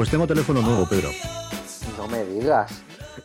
Pues tengo teléfono nuevo, Pedro. No me digas.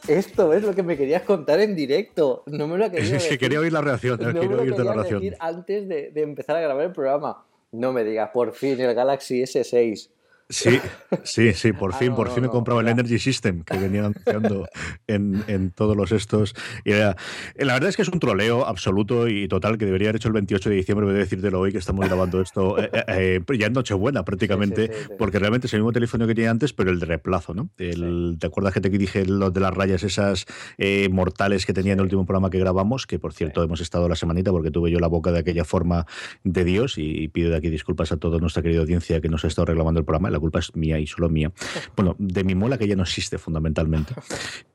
Esto es lo que me querías contar en directo. No me lo querías Es que quería oír la reacción, No me quería lo oírte la querías reacción. decir antes de, de empezar a grabar el programa. No me digas, por fin, el Galaxy S6. Sí, sí, sí, por Ah, fin, no, por no, fin he comprado el. Energy System que venía anunciando en, en todos los estos. Y era- la verdad es que es un troleo absoluto y total que debería haber hecho el 28 de diciembre, voy a decírtelo hoy que estamos grabando esto eh, eh, eh, ya en Nochebuena prácticamente, Sí, sí, sí, sí. porque realmente es el mismo teléfono que tenía antes, pero el de reemplazo, ¿no? El, ¿Te acuerdas que te dije los de las rayas esas eh, mortales que tenía en el último programa que grabamos? Que por cierto hemos estado la semanita porque tuve yo la boca de aquella forma de Dios y, y pido de aquí disculpas a toda nuestra querida audiencia que nos ha estado reclamando el programa. La culpa es mía y solo mía. Bueno, de mi muela que ya no existe fundamentalmente.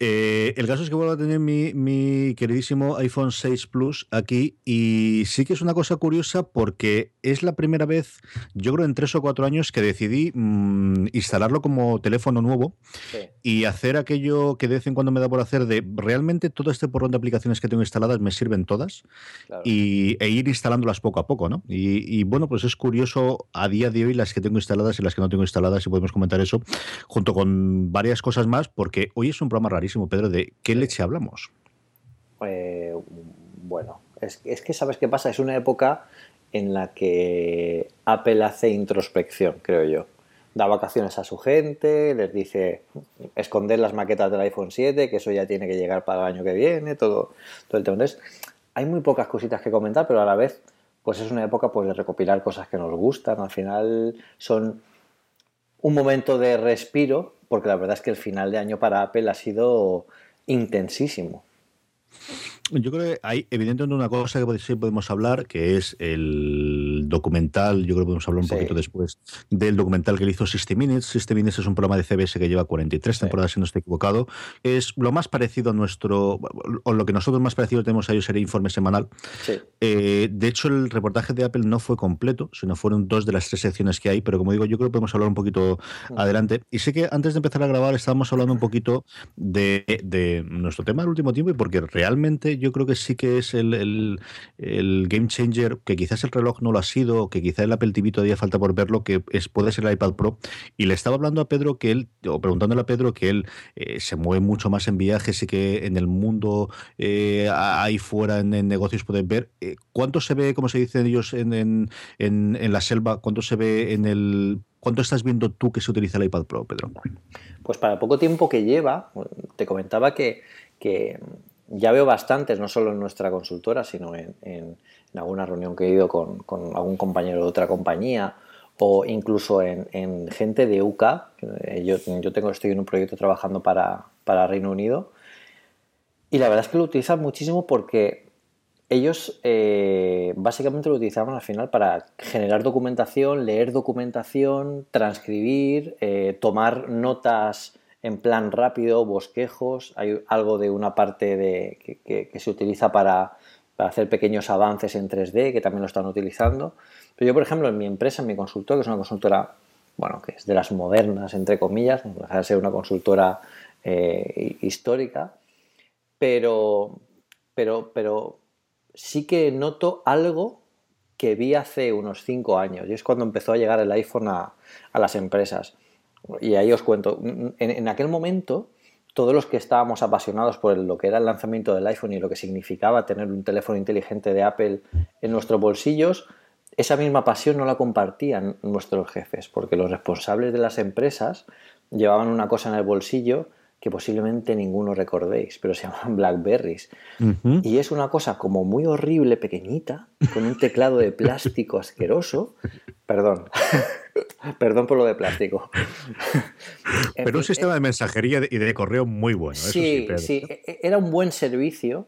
Eh, el caso es que vuelvo a tener mi, mi queridísimo iPhone 6 Plus aquí y sí que es una cosa curiosa porque es la primera vez, yo creo en tres o cuatro años, que decidí mm, instalarlo como teléfono nuevo Sí. y hacer aquello que de vez en cuando me da por hacer de realmente todo este porrón de aplicaciones que tengo instaladas me sirven todas Claro. y, e ir instalándolas poco a poco, ¿no? Y, y, bueno, pues es curioso a día de hoy las que tengo instaladas y las que no tengo instaladas, y podemos comentar eso, junto con varias cosas más, porque hoy es un programa rarísimo, Pedro, de qué leche hablamos. Eh, bueno, es, es que sabes qué pasa, es una época en la que Apple hace introspección, creo yo. Da vacaciones a su gente, les dice esconder las maquetas del iPhone 7, que eso ya tiene que llegar para el año que viene, todo, todo el tema. Entonces, hay muy pocas cositas que comentar, pero a la vez, pues es una época pues, de recopilar cosas que nos gustan. Al final son un momento de respiro, porque la verdad es que el final de año para Apple ha sido intensísimo. Yo creo que hay evidentemente una cosa que sí podemos hablar, que es el documental, yo creo que podemos hablar un Sí. poquito después del documental que le hizo 60 Minutes. 60 Minutes es un programa de CBS que lleva 43 Sí. temporadas, si no estoy equivocado. Es lo más parecido a nuestro, o lo que nosotros más parecido tenemos a ellos sería informe semanal. Sí. Eh, de hecho, el reportaje de Apple no fue completo, sino fueron dos de las tres secciones que hay, pero como digo, yo creo que podemos hablar un poquito adelante. Y sé que antes de empezar a grabar estábamos hablando un poquito de, de nuestro tema del último tiempo y porque realmente yo creo que sí que es el, el- el game changer, que quizás el reloj no lo ha sido, que quizás el Apple todavía falta por verlo, que puede ser el iPad Pro. Y le estaba hablando a Pedro que él, o preguntándole a Pedro que él eh, se mueve mucho más en viajes y que en el mundo eh, ahí fuera en, negocios pueden ver eh, cuánto se ve, como se dicen ellos, en, en, en, la selva, cuánto se ve en el... ¿Cuánto estás viendo tú que se utiliza el iPad Pro, Pedro? Pues para el poco tiempo que lleva, te comentaba que, que ya veo bastantes, no solo en nuestra consultora, sino en- en alguna reunión que he ido con, algún compañero de otra compañía o incluso en, en gente de eh, Yo, yo tengo, estoy en un proyecto trabajando para, para Reino Unido y la verdad es que lo utilizan muchísimo porque ellos eh, básicamente lo utilizaban al final para generar documentación, leer documentación, transcribir, eh, tomar notas en plan rápido, bosquejos. Hay algo de una parte de, que se utiliza para, para hacer pequeños avances en 3D, que también lo están utilizando. Pero yo, por ejemplo, en mi empresa, en mi consultora, que es una consultora, bueno, que es de las modernas, entre comillas, no deja de ser una consultora eh, histórica, pero, pero, pero sí que noto algo que vi hace unos cinco años, y es cuando empezó a llegar el iPhone a, las empresas. Y ahí os cuento, en, en aquel momento, todos los que estábamos apasionados por lo que era el lanzamiento del iPhone y lo que significaba tener un teléfono inteligente de Apple en nuestros bolsillos, esa misma pasión no la compartían nuestros jefes, porque los responsables de las empresas llevaban una cosa en el bolsillo que posiblemente ninguno recordéis, pero se llaman Blackberries. Y es una cosa como muy horrible, pequeñita, con un teclado de plástico asqueroso. Perdón, perdón por lo de plástico. Pero un sistema de mensajería y de correo muy bueno. eso sí, Sí, e- era un buen servicio,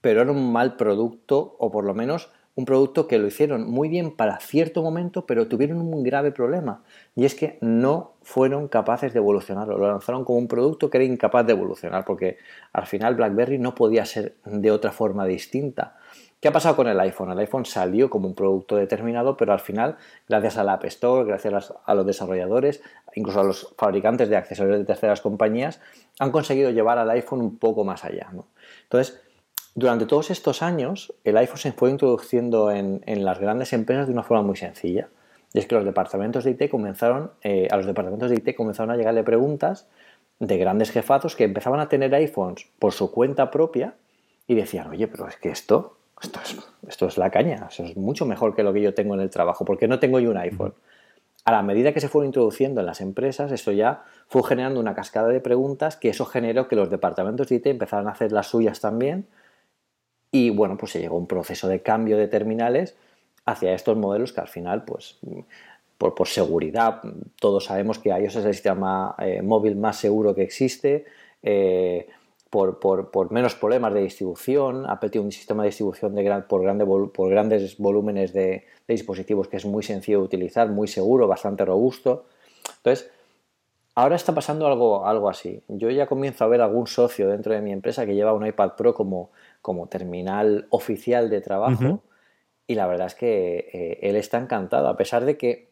pero era un mal producto, o por lo menos un producto que lo hicieron muy bien para cierto momento, pero tuvieron un grave problema. Y es que no fueron capaces de evolucionarlo. Lo lanzaron como un producto que era incapaz de evolucionar, porque al final BlackBerry no podía ser de otra forma distinta. ¿Qué ha pasado con el iPhone? El iPhone salió como un producto determinado, pero al final, gracias a la App Store, gracias a los desarrolladores, incluso a los fabricantes de accesorios de terceras compañías, han conseguido llevar al iPhone un poco más allá. Entonces, durante todos estos años, el iPhone se fue introduciendo en, en las grandes empresas de una forma muy sencilla. Y es que los departamentos de IT comenzaron, eh, a los departamentos de IT comenzaron a llegarle preguntas de grandes jefazos que empezaban a tener iPhones por su cuenta propia y decían, oye, pero es que esto, esto es, esto es la caña, eso es mucho mejor que lo que yo tengo en el trabajo, ¿por qué no tengo yo un iPhone? A la medida que se fueron introduciendo en las empresas, eso ya fue generando una cascada de preguntas que eso generó que los departamentos de IT empezaran a hacer las suyas también. Y bueno, pues se llegó a un proceso de cambio de terminales hacia estos modelos que al final, pues por, por seguridad, todos sabemos que iOS es el sistema eh, móvil más seguro que existe, eh, por, por- por menos problemas de distribución, Apple tiene un sistema de distribución de gran- por, grande por grandes volúmenes de, de dispositivos que es muy sencillo de utilizar, muy seguro, bastante robusto. Entonces, Ahora está pasando algo, algo así. Yo ya comienzo a ver algún socio dentro de mi empresa que lleva un iPad Pro como, como terminal oficial de trabajo y la verdad es que eh, él está encantado, a pesar de que,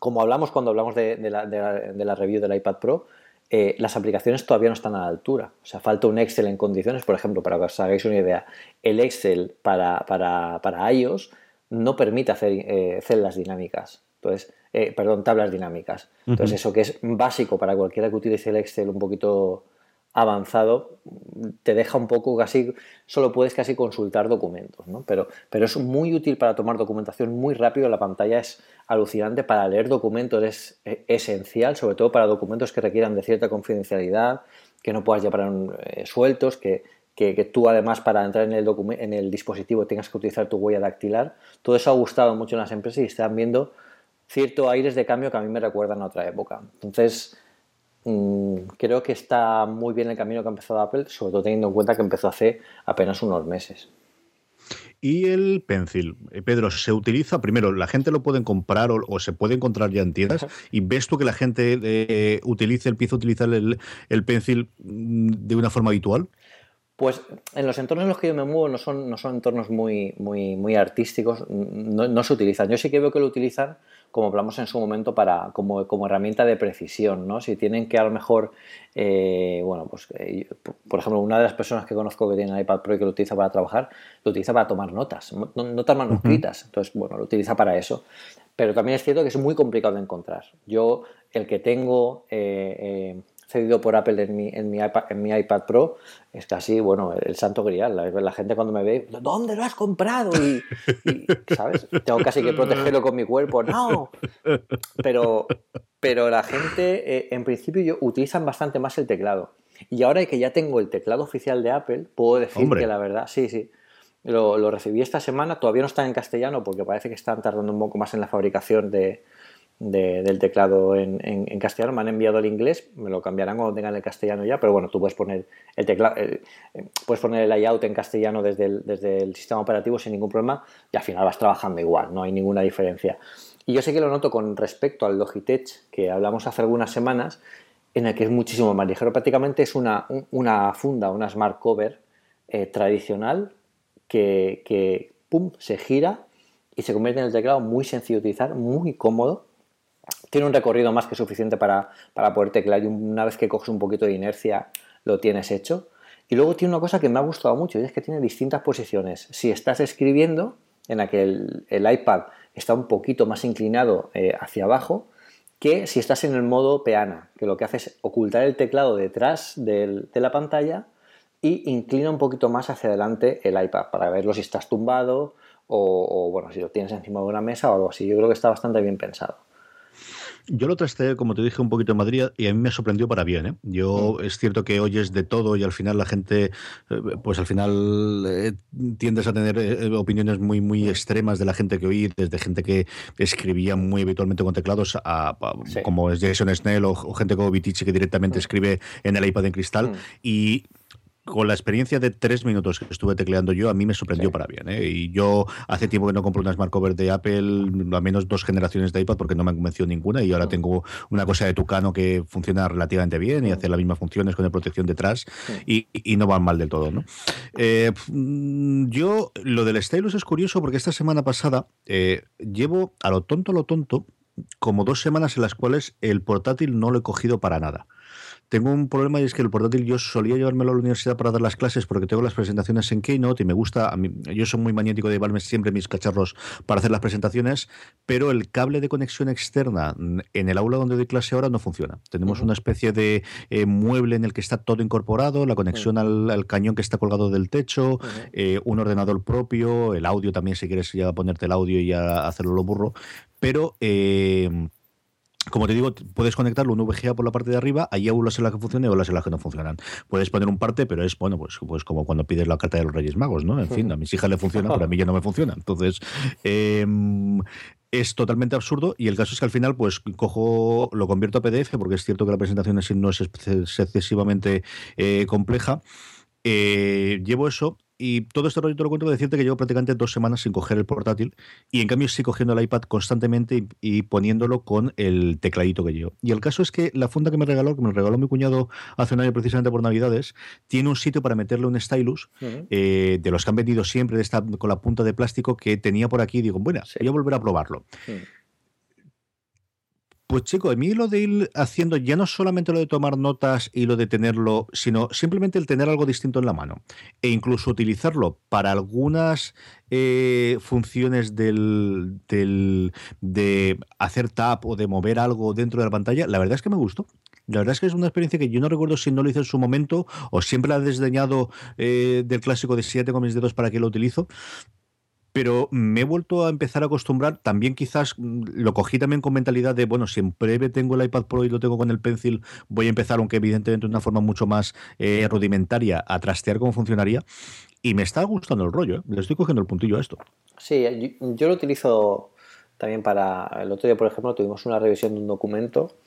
como hablamos cuando hablamos de, de la, de la- de la review del iPad Pro, eh, las aplicaciones todavía no están a la altura. O sea, falta un Excel en condiciones, por ejemplo, para que os hagáis una idea, el Excel para, para, para iOS no permite hacer eh, celdas dinámicas. Entonces, eh, perdón, tablas dinámicas. Entonces, eso que es básico para cualquiera que utilice el Excel un poquito avanzado, te deja un poco casi, solo puedes casi consultar documentos, ¿no? Pero, pero es muy útil para tomar documentación muy rápido, la pantalla es alucinante, para leer documentos es esencial, sobre todo para documentos que requieran de cierta confidencialidad, que no puedas llevar eh, sueltos, que, que, que tú además para entrar en el, en el dispositivo tengas que utilizar tu huella dactilar. Todo eso ha gustado mucho en las empresas y están viendo ciertos aires de cambio que a mí me recuerdan a otra época. Entonces, creo que está muy bien el camino que ha empezado Apple, sobre todo teniendo en cuenta que empezó hace apenas unos meses. Y el Pencil, Eh, Pedro, ¿se utiliza? Primero, ¿la gente lo pueden comprar o, o se puede encontrar ya en tiendas? ¿Y ves tú que la gente eh, utilice, empieza a utilizar el, el Pencil mm, de una forma habitual? Pues en los entornos en los que yo me muevo no son, no son entornos muy, muy, muy artísticos, no, no se utilizan. Yo sí que veo que lo utilizan, como hablamos en su momento, para, como, como herramienta de precisión, ¿no? Si tienen que a lo mejor, eh, bueno, pues eh, por ejemplo, una de las personas que conozco que tiene el iPad Pro y que lo utiliza para trabajar, lo utiliza para tomar notas, no- notas manuscritas. Entonces, bueno, lo utiliza para eso. Pero también es cierto que es muy complicado de encontrar. Yo, el que tengo eh, eh, cedido por Apple en mi, en, mi iPad, en mi iPad Pro, es casi, bueno, el santo grial. La, la gente cuando me ve, ¿dónde lo has comprado? Y, y, ¿sabes? Tengo casi que protegerlo con mi cuerpo. ¡No! Pero, pero la gente, eh, en principio, yo, utilizan bastante más el teclado. Y ahora que ya tengo el teclado oficial de Apple, puedo decir Hombre. que la verdad, sí, sí. Lo, lo recibí esta semana, todavía no está en castellano porque parece que están tardando un poco más en la fabricación de, del teclado en, en, castellano. Me han enviado el inglés, me lo cambiarán cuando tengan el castellano ya, pero bueno, tú puedes poner el teclado, eh, puedes poner el layout en castellano desde el, desde el sistema operativo sin ningún problema y al final vas trabajando igual, no hay ninguna diferencia. Y yo sé que lo noto con respecto al Logitech que hablamos hace algunas semanas, en el que es muchísimo más ligero. Prácticamente es una, una funda, una smart cover eh, tradicional que, que pum, se gira y se convierte en el teclado muy sencillo de utilizar, muy cómodo tiene un recorrido más que suficiente para, para poder teclar y una vez que coges un poquito de inercia lo tienes hecho. Y luego tiene una cosa que me ha gustado mucho y es que tiene distintas posiciones. Si estás escribiendo, en la que el, el iPad está un poquito más inclinado eh, hacia abajo, que si estás en el modo peana, que lo que hace es ocultar el teclado detrás del, de la pantalla y inclina un poquito más hacia adelante el iPad para verlo si estás tumbado o, o bueno, si lo tienes encima de una mesa o algo así. Yo creo que está bastante bien pensado. Yo lo trasteé, como te dije, un poquito en Madrid y a mí me sorprendió para bien. ¿eh? Yo mm. es cierto que oyes de todo y al final la gente, eh, pues al final eh, tiendes a tener eh, opiniones muy, muy extremas de la gente que oí, desde gente que escribía muy habitualmente con teclados, a, como es Jason Snell o, gente como Vitici que directamente mm. escribe en el iPad en cristal. Mm. Y con la experiencia de tres minutos que estuve tecleando yo, a mí me sorprendió para bien. ¿eh? Y yo hace tiempo que no compro una Smart Cover de Apple, al menos dos generaciones de iPad, porque no me han convencido ninguna. Y ahora mm. tengo una cosa de Tucano que funciona relativamente bien y mm. hace las mismas funciones con la protección detrás y, no van mal del todo. Eh, mm, yo, lo del stylus es curioso porque esta semana pasada eh, llevo a lo tonto, a lo tonto, como dos semanas en las cuales el portátil no lo he cogido para nada. Tengo un problema y es que el portátil yo solía llevármelo a la universidad para dar las clases porque tengo las presentaciones en Keynote y me gusta, a mí, yo soy muy magnético de llevarme siempre mis cacharros para hacer las presentaciones, pero el cable de conexión externa en el aula donde doy clase ahora no funciona. Tenemos una especie de eh, mueble en el que está todo incorporado, la conexión al, cañón que está colgado del techo, uh un ordenador propio, el audio también si quieres ya ponerte el audio y ya hacerlo lo burro, pero... Eh, como te digo, puedes conectarlo un VGA por la parte de arriba, hay aulas en las que funcionan y aulas en las que no funcionan. Puedes poner un parte, pero es bueno, pues, pues, como cuando pides la carta de los Reyes Magos, ¿no? En fin, a mis hijas le funciona, pero a mí ya no me funciona. Entonces, em, es totalmente absurdo y el caso es que al final pues cojo lo convierto a PDF porque es cierto que la presentación así no es excesivamente eh, compleja eh, llevo eso y todo este rollo te lo cuento de decirte que llevo prácticamente dos semanas sin coger el portátil y en cambio estoy cogiendo el iPad constantemente y, poniéndolo con el tecladito que llevo. Y el caso es que la funda que me regaló, que me regaló mi cuñado hace un año precisamente por Navidades, tiene un sitio para meterle un stylus uh de los que han vendido siempre de esta, con la punta de plástico que tenía por aquí. Y digo, bueno, voy a volver a probarlo. Uh. Pues chico, a mí lo de ir haciendo ya no solamente lo de tomar notas y lo de tenerlo, sino simplemente el tener algo distinto en la mano e incluso utilizarlo para algunas eh, funciones del, del, de hacer tap o de mover algo dentro de la pantalla, la verdad es que me gustó. La verdad es que es una experiencia que yo no recuerdo si no lo hice en su momento o siempre la he desdeñado eh, del clásico de si ya tengo mis dedos para que lo utilizo, pero me he vuelto a empezar a acostumbrar, también quizás mm, lo cogí también con mentalidad de, bueno, si en breve tengo el iPad Pro y lo tengo con el Pencil, voy a empezar, aunque evidentemente de una forma mucho más eh, rudimentaria, a trastear cómo funcionaría. Y me está gustando el rollo, ¿eh? le estoy cogiendo el puntillo a esto. Sí, eh, yo, yo lo utilizo también para, el otro día, por ejemplo, tuvimos una revisión de un documento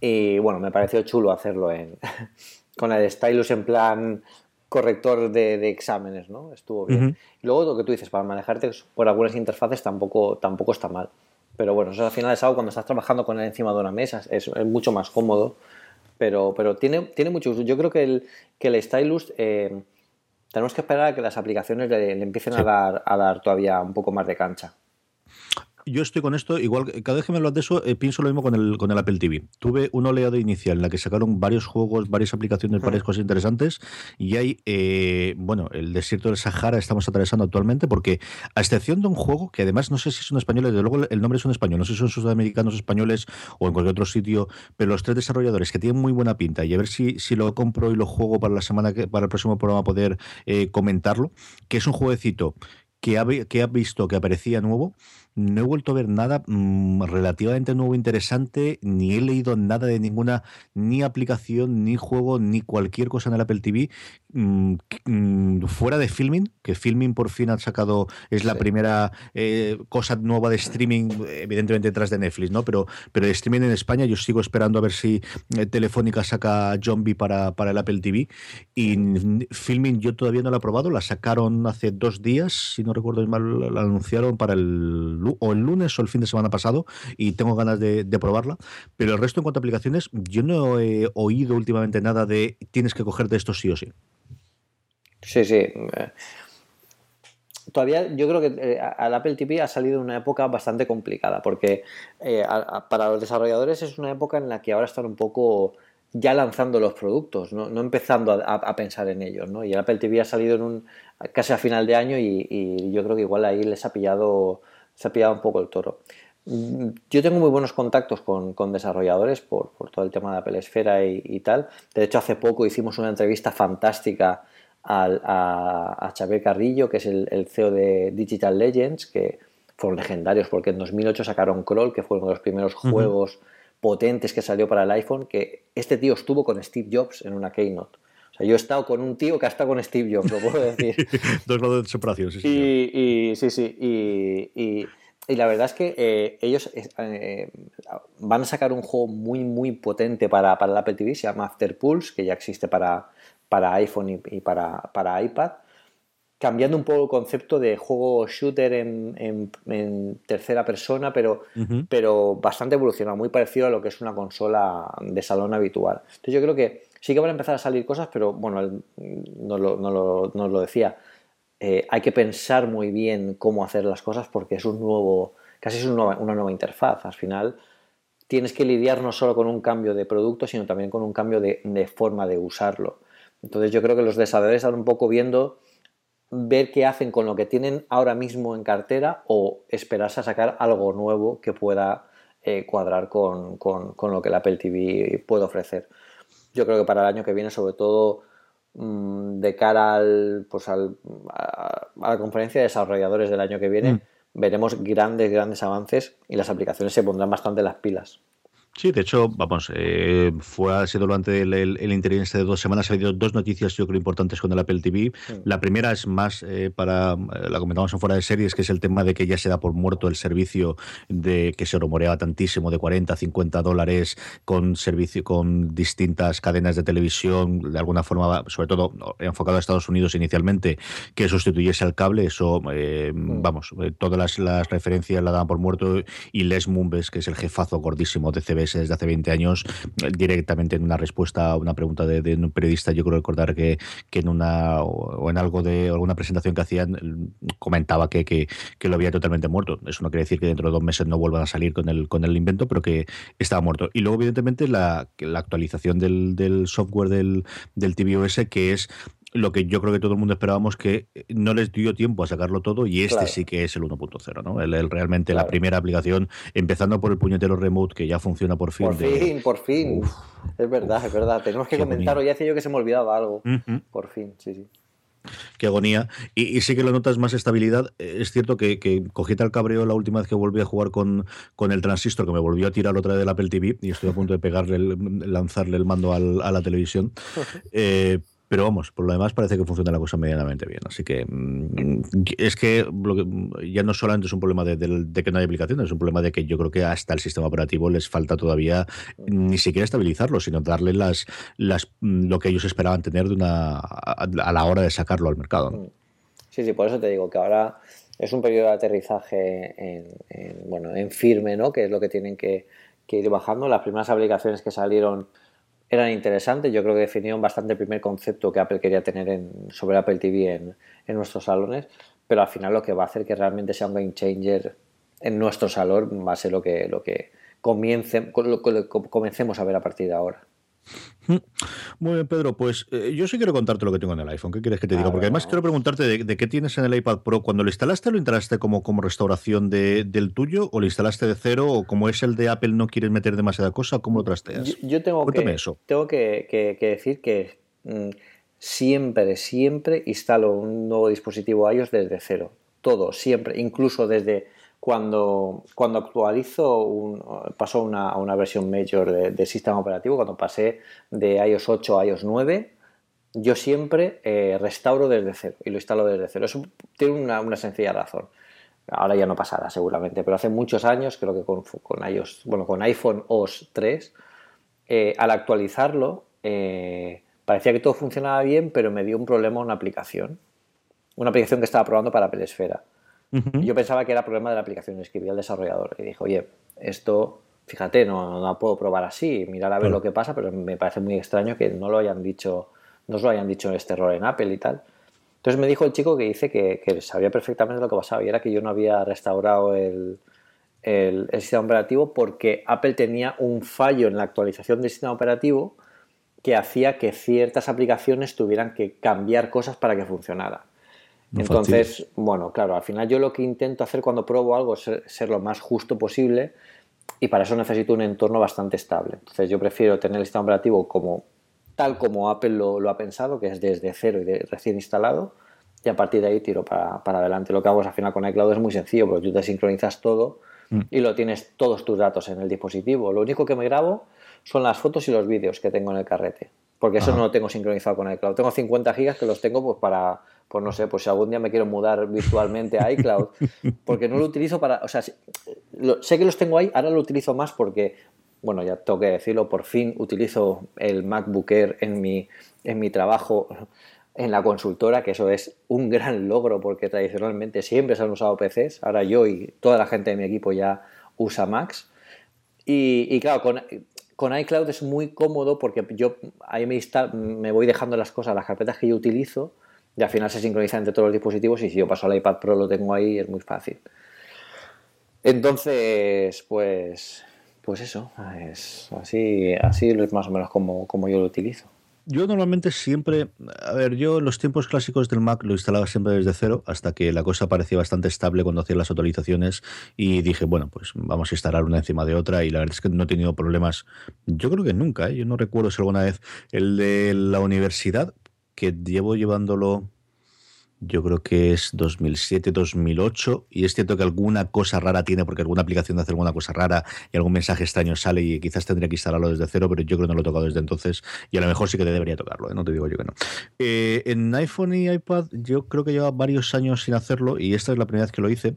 y bueno, me pareció chulo hacerlo en, con el stylus en plan corrector de, exámenes, ¿no? Estuvo bien. Y luego lo que tú dices, para manejarte por algunas interfaces tampoco, tampoco está mal. Pero bueno, eso al final es algo cuando estás trabajando con él encima de una mesa, es, mucho más cómodo. Pero, pero tiene, tiene mucho uso. Yo creo que el, que el Stylus eh, tenemos que esperar a que las aplicaciones le, empiecen a, dar, a dar todavía un poco más de cancha yo estoy con esto, igual, cada vez que me hablas de eso, eh, pienso lo mismo con el, con el Apple TV. Tuve una oleada inicial en la que sacaron varios juegos, varias aplicaciones, varias cosas interesantes, y hay, eh, bueno, el desierto del Sahara estamos atravesando actualmente, porque a excepción de un juego, que además no sé si son españoles, desde luego el nombre es un español, no sé si son sudamericanos, españoles o en cualquier otro sitio, pero los tres desarrolladores que tienen muy buena pinta, y a ver si, si lo compro y lo juego para la semana que, para el próximo programa poder eh, comentarlo, que es un jueguecito que ha, que ha visto que aparecía nuevo no he vuelto a ver nada mm, relativamente nuevo interesante, ni he leído nada de ninguna ni aplicación, ni juego, ni cualquier cosa en el Apple TV mm, mm, fuera de Filming, que Filming por fin ha sacado, es la Sí. primera eh, cosa nueva de streaming, evidentemente detrás de Netflix, ¿no? Pero, pero de streaming en España yo sigo esperando a ver si eh, Telefónica saca Zombie para, para el Apple TV y Filming yo todavía no la he probado, la sacaron hace dos días, si no recuerdo mal, la anunciaron para el o el lunes o el fin de semana pasado y tengo ganas de, de probarla, pero el resto en cuanto a aplicaciones yo no he oído últimamente nada de tienes que cogerte esto sí o sí. Sí, sí. Todavía yo creo que eh, al Apple TV ha salido una época bastante complicada, porque eh, para los desarrolladores es una época en la que ahora están un poco ya lanzando los productos, no, no empezando a, pensar en ellos, ¿no? Y el Apple TV ha salido en un, casi a final de año y yo creo que igual ahí les ha pillado, se ha pillado un poco el toro. Mm, Yo tengo muy buenos contactos con, con desarrolladores por, por todo el tema de Apple Esfera y, y tal. De hecho, hace poco hicimos una entrevista fantástica al- a, a Xavier Carrillo, que es el, el CEO de Digital Legends, que fueron legendarios porque en 2008 sacaron Crawl, que fue uno de los primeros juegos potentes que salió para el iPhone, que este tío estuvo con Steve Jobs en una keynote. O sea, yo he estado con un tío que ha estado con Steve Jobs, lo puedo decir. Dos lados de separación, sí, sí. Y, y- sí, sí, y, y- y la verdad es que eh, ellos eh, eh, van a sacar un juego muy, muy potente para, para el Apple TV, se llama After Pulse, que ya existe para, para iPhone y, y para, para iPad, cambiando un poco el concepto de juego shooter en, en- en tercera persona, pero, pero bastante evolucionado, muy parecido a lo que es una consola de salón habitual. Entonces yo creo que sí que van a empezar a salir cosas, pero bueno, nos lo, nos lo- nos lo decía, eh, hay que pensar muy bien cómo hacer las cosas porque es un nuevo, casi es un nueva- una nueva interfaz. Al final tienes que lidiar no solo con un cambio de producto, sino también con un cambio de, de forma de usarlo. Entonces yo creo que los desarrolladores están un poco viendo ver qué hacen con lo que tienen ahora mismo en cartera o esperarse a sacar algo nuevo que pueda eh, cuadrar con, con- con lo que el Apple TV puede ofrecer. Yo creo que para el año que viene, sobre todo mm, de cara al, pues al- a, a la conferencia de desarrolladores del año que viene, veremos grandes, grandes avances y las aplicaciones se pondrán bastante las pilas. Sí, de hecho, vamos, eh, fue ha sido durante el, el, de dos semanas, ha habido dos noticias yo creo importantes con el Apple TV. La primera es más eh, para, eh, la comentamos en fuera de series, que es el tema de que ya se da por muerto el servicio de que se rumoreaba tantísimo de 40, 50 dólares con servicio con distintas cadenas de televisión, de alguna forma, sobre todo enfocado a Estados Unidos inicialmente, que sustituyese al cable. Eso, eh, vamos, eh, todas las, las referencias la daban por muerto y Les Mumbes, que es el jefazo gordísimo de CBS desde hace 20 años, eh, directamente en una respuesta a una pregunta de, un periodista, yo creo recordar que, que en una o en algo de alguna presentación que hacían eh, comentaba que, que, lo había totalmente muerto. Eso no quiere decir que dentro de dos meses no vuelvan a salir con el, con el invento, pero que estaba muerto. Y luego, evidentemente, la, la actualización del, del software del, del tvOS, que es lo que yo creo que todo el mundo esperábamos que no les dio tiempo a sacarlo todo y este Claro. sí que es el 1.0, ¿no? El, el- realmente la primera aplicación, empezando por el puñetero remote que ya funciona por fin. Por de- fin, por fin. Uf. es verdad, es verdad. Tenemos que comentarlo. Ya decía yo que se me olvidaba algo. Por fin, sí, sí. Qué agonía. Y, y sí que lo notas más estabilidad. Eh, Es cierto que, que cogí tal cabreo la última vez que volví a jugar con, con el transistor, que me volvió a tirar otra vez del Apple TV y estoy a punto de pegarle, el- lanzarle el mando al- a la televisión. Eh, pero vamos, por lo demás parece que funciona la cosa medianamente bien. Así que mm, es que, ya no solamente es un problema de, que no hay aplicaciones, es un problema de que yo creo que hasta el sistema operativo les falta todavía ni siquiera estabilizarlo, sino darle las, mm, lo que ellos esperaban tener de una, a, la hora de sacarlo al mercado. Sí, sí, por eso te digo que ahora es un periodo de aterrizaje en, en, bueno, en firme, ¿no? Que es lo que tienen que ir bajando. Las primeras aplicaciones que salieron eran interesantes. Yo creo que definieron bastante el primer concepto que Apple quería tener en, sobre Apple TV en, en nuestros salones. Pero al final lo que va a hacer que realmente sea un game changer en nuestro salón va a ser lo que, lo que comience, lo- lo comencemos a ver a partir de ahora. Muy bien, Pedro, pues eh, yo sí quiero contarte lo que tengo en el iPhone. ¿Qué quieres que te diga? Porque además quiero preguntarte de, de qué tienes en el iPad Pro. Cuando lo instalaste, ¿lo instalaste como, como restauración de- del tuyo? ¿O lo instalaste de cero? ¿O como es el de Apple no quieres meter demasiada cosa? ¿Cómo lo trasteas? Yo, yo tengo, Cuéntame que, eso. tengo que, que- que decir que mm, siempre, siempre instalo un nuevo dispositivo iOS desde cero. Todo, siempre, incluso desde cuando, cuando actualizo, un, paso a una, versión major de, de sistema operativo, cuando pasé de iOS 8 a iOS 9, yo siempre eh, restauro desde cero y lo instalo desde cero. Eso tiene una, una sencilla razón. Ahora ya no pasará seguramente, pero hace muchos años, creo que con, con iOS, bueno, con iPhone OS 3, eh, al actualizarlo, eh, parecía que todo funcionaba bien, pero me dio un problema una aplicación. Una aplicación que estaba probando para Apple Yo pensaba que era problema de la aplicación, escribí al desarrollador y dije, oye, esto, fíjate, no, no puedo probar así, mirar a ver lo que pasa, pero me parece muy extraño que no lo hayan dicho, no os lo hayan dicho este error en Apple y tal. Entonces me dijo el chico que dice que, que sabía perfectamente lo que pasaba y era que yo no había restaurado el, el- el sistema operativo porque Apple tenía un fallo en la actualización del sistema operativo que hacía que ciertas aplicaciones tuvieran que cambiar cosas para que funcionara. No Entonces, bueno, claro, al final yo lo que intento hacer cuando pruebo algo es ser, ser lo más justo posible y para eso necesito un entorno bastante estable. Entonces yo prefiero tener el sistema operativo como tal como Apple lo, lo ha pensado, que es desde cero y de- recién instalado, y a partir de ahí tiro para, para adelante. Lo que hago es al final con iCloud es muy sencillo, porque tú te sincronizas todo y lo tienes todos tus datos en el dispositivo. Lo único que me grabo son las fotos y los vídeos que tengo en el carrete, porque eso no lo tengo sincronizado con iCloud. Tengo 50 gigas que los tengo pues para, pues no sé, pues si algún día me quiero mudar virtualmente a iCloud, porque no lo utilizo para, o sea, lo- sé que los tengo ahí, ahora lo utilizo más porque, bueno, ya tengo que decirlo, por fin utilizo el MacBook Air en mi, en mi trabajo en la consultora, que eso es un gran logro porque tradicionalmente siempre se han usado PCs, ahora yo y toda la gente de mi equipo ya usa Macs. Y, y claro, con, con iCloud es muy cómodo porque yo ahí me, insta- me voy dejando las cosas, las carpetas que yo utilizo, y al final se sincroniza entre todos los dispositivos y si yo paso al iPad Pro lo tengo ahí, es muy fácil. Entonces, pues, pues eso, es así, así es más o menos como, como yo lo utilizo. Yo normalmente siempre, a ver, yo los tiempos clásicos del Mac lo instalaba siempre desde cero hasta que la cosa parecía bastante estable cuando hacía las actualizaciones y dije, bueno, pues vamos a instalar una encima de otra y la verdad es que no he tenido problemas, yo creo que nunca, ¿eh? yo no recuerdo si alguna vez el de la universidad, que llevo llevándolo yo creo que es 2007, 2008, y es cierto que alguna cosa rara tiene, porque alguna aplicación hace alguna cosa rara y algún mensaje extraño sale y quizás tendría que instalarlo desde cero, pero yo creo que no lo he tocado desde entonces y a lo mejor sí que debería tocarlo, ¿eh? no te digo yo que no. Eh, en iPhone y iPad yo creo que lleva varios años sin hacerlo y esta es la primera vez que lo hice.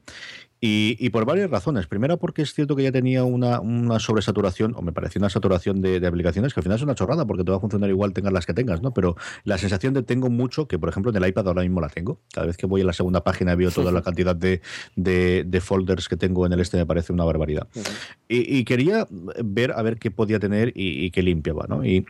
Y, y por varias razones. Primera, porque es cierto que ya tenía una, una sobresaturación, o me pareció una saturación de, de aplicaciones, que al final es una chorrada, porque te va a funcionar igual tengas las que tengas, ¿no? Pero la sensación de tengo mucho, que por ejemplo en el iPad ahora mismo la tengo. Cada vez que voy a la segunda página veo toda la cantidad de, de, de folders que tengo en el este, me parece una barbaridad. Y, y quería ver a ver qué podía tener y, y qué limpiaba, ¿no? Y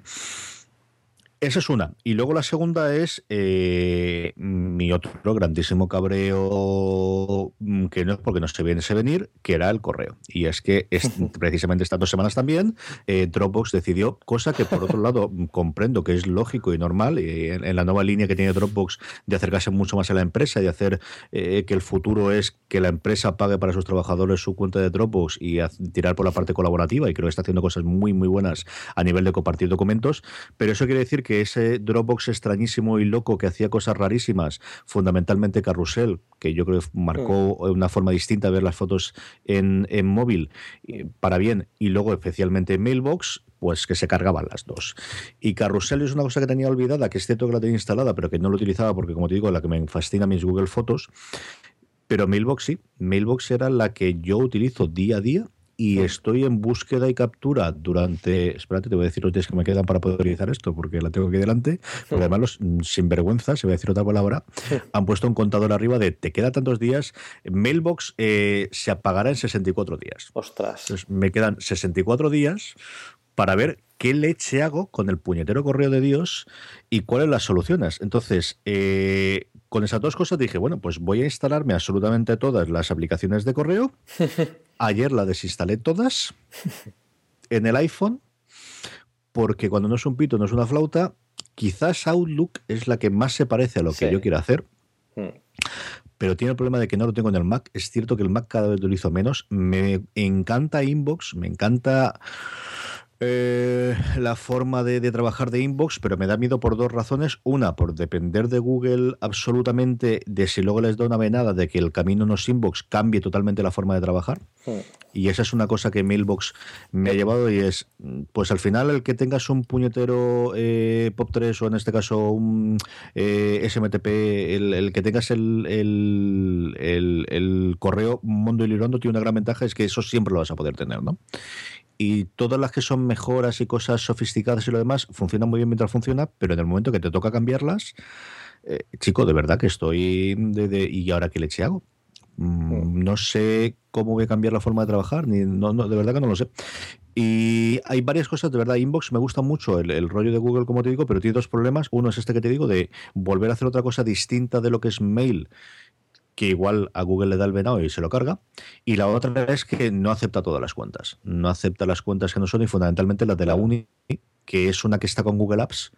esa es una. Y luego la segunda es eh, mi otro grandísimo cabreo, mm, que no es porque no se viene ese venir, que era el correo. Y es que es, precisamente estas dos semanas también, eh, Dropbox decidió, cosa que por otro lado mm, comprendo que es lógico y normal, y en, en la nueva línea que tiene Dropbox de acercarse mucho más a la empresa y de hacer eh, que el futuro es que la empresa pague para sus trabajadores su cuenta de Dropbox y a- tirar por la parte colaborativa, y creo que está haciendo cosas muy, muy buenas a nivel de compartir documentos, pero eso quiere decir que ese Dropbox extrañísimo y loco que hacía cosas rarísimas, fundamentalmente Carrusel, que yo creo que marcó una forma distinta de ver las fotos en, en móvil, eh, para bien, y luego especialmente Mailbox, pues que se cargaban las dos. Y Carrusel es una cosa que tenía olvidada, que es cierto que la tenía instalada, pero que no lo utilizaba porque, como te digo, la que me fascina mis Google Fotos. Pero Mailbox sí, Mailbox era la que yo utilizo día a día y estoy en búsqueda y captura durante. Espérate, te voy a decir los días que me quedan para poder utilizar esto, porque la tengo aquí delante. Porque además, los mm, sinvergüenzas, se voy a decir otra palabra, han puesto un contador arriba de te queda tantos días. Mailbox eh, se apagará en 64 días. Ostras. Entonces, me quedan 64 días para ver qué leche hago con el puñetero correo de Dios y cuáles las soluciones. Entonces, eh, con esas dos cosas dije, bueno, pues voy a instalarme absolutamente todas las aplicaciones de correo. Ayer la desinstalé todas en el iPhone, porque cuando no es un pito, no es una flauta. Quizás Outlook es la que más se parece a lo que Sí. yo quiero hacer Mm. pero tiene el problema de que no lo tengo en el Mac. Es cierto que el Mac cada vez lo utilizo menos. Me encanta Inbox, me encanta eh, la forma de, de trabajar de Inbox, pero me da miedo por dos razones. Una, por depender de Google absolutamente de si luego les da una venada de que el camino no es Inbox cambie totalmente la forma de trabajar. Hmm. Y esa es una cosa que Mailbox me ha llevado y es, pues al final el que tengas un puñetero eh, POP3 o en este caso un eh, SMTP, el, el que tengas el, el, el- el correo Mondo y Lirondo tiene una gran ventaja, es que eso siempre lo vas a poder tener, ¿no? Y todas las que son mejoras y cosas sofisticadas y lo demás funcionan muy bien mientras funciona, pero en el momento que te toca cambiarlas, eh, chico, de verdad que estoy de, de- ¿y ahora qué leche hago? Mm, No sé cómo voy a cambiar la forma de trabajar, ni no, no, de verdad que no lo sé. Y hay varias cosas, de verdad, Inbox me gusta mucho el, el rollo de Google, como te digo, pero tiene dos problemas. Uno es este que te digo, de volver a hacer otra cosa distinta de lo que es mail, que igual a Google le da el venado y se lo carga. Y la otra es que no acepta todas las cuentas. No acepta las cuentas que no son y fundamentalmente las de la Uni, que es una que está con Google Apps,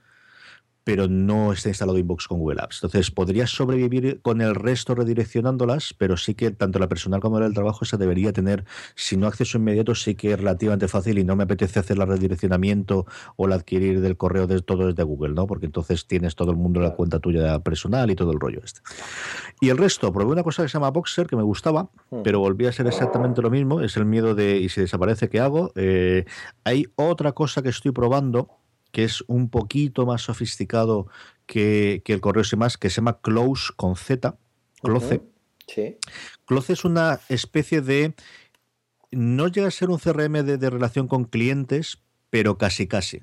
pero no está instalado Inbox con Google Apps. Entonces, podrías sobrevivir con el resto redireccionándolas, pero sí que tanto la personal como la del trabajo esa debería tener, si no acceso inmediato, sí que es relativamente fácil y no me apetece hacer el redireccionamiento o el adquirir del correo de todo desde Google, ¿no? Porque entonces tienes todo el mundo la cuenta tuya personal y todo el rollo este. Y el resto, probé una cosa que se llama Boxer, que me gustaba, pero volví a ser exactamente lo mismo. Es el miedo de, ¿y si desaparece, qué hago? Eh, hay otra cosa que estoy probando, que es un poquito más sofisticado que, que el correo y más, que se llama Close con Z, Cloce. Sí. Cloce es una especie de. No llega a ser un CRM de, de relación con clientes, pero casi casi.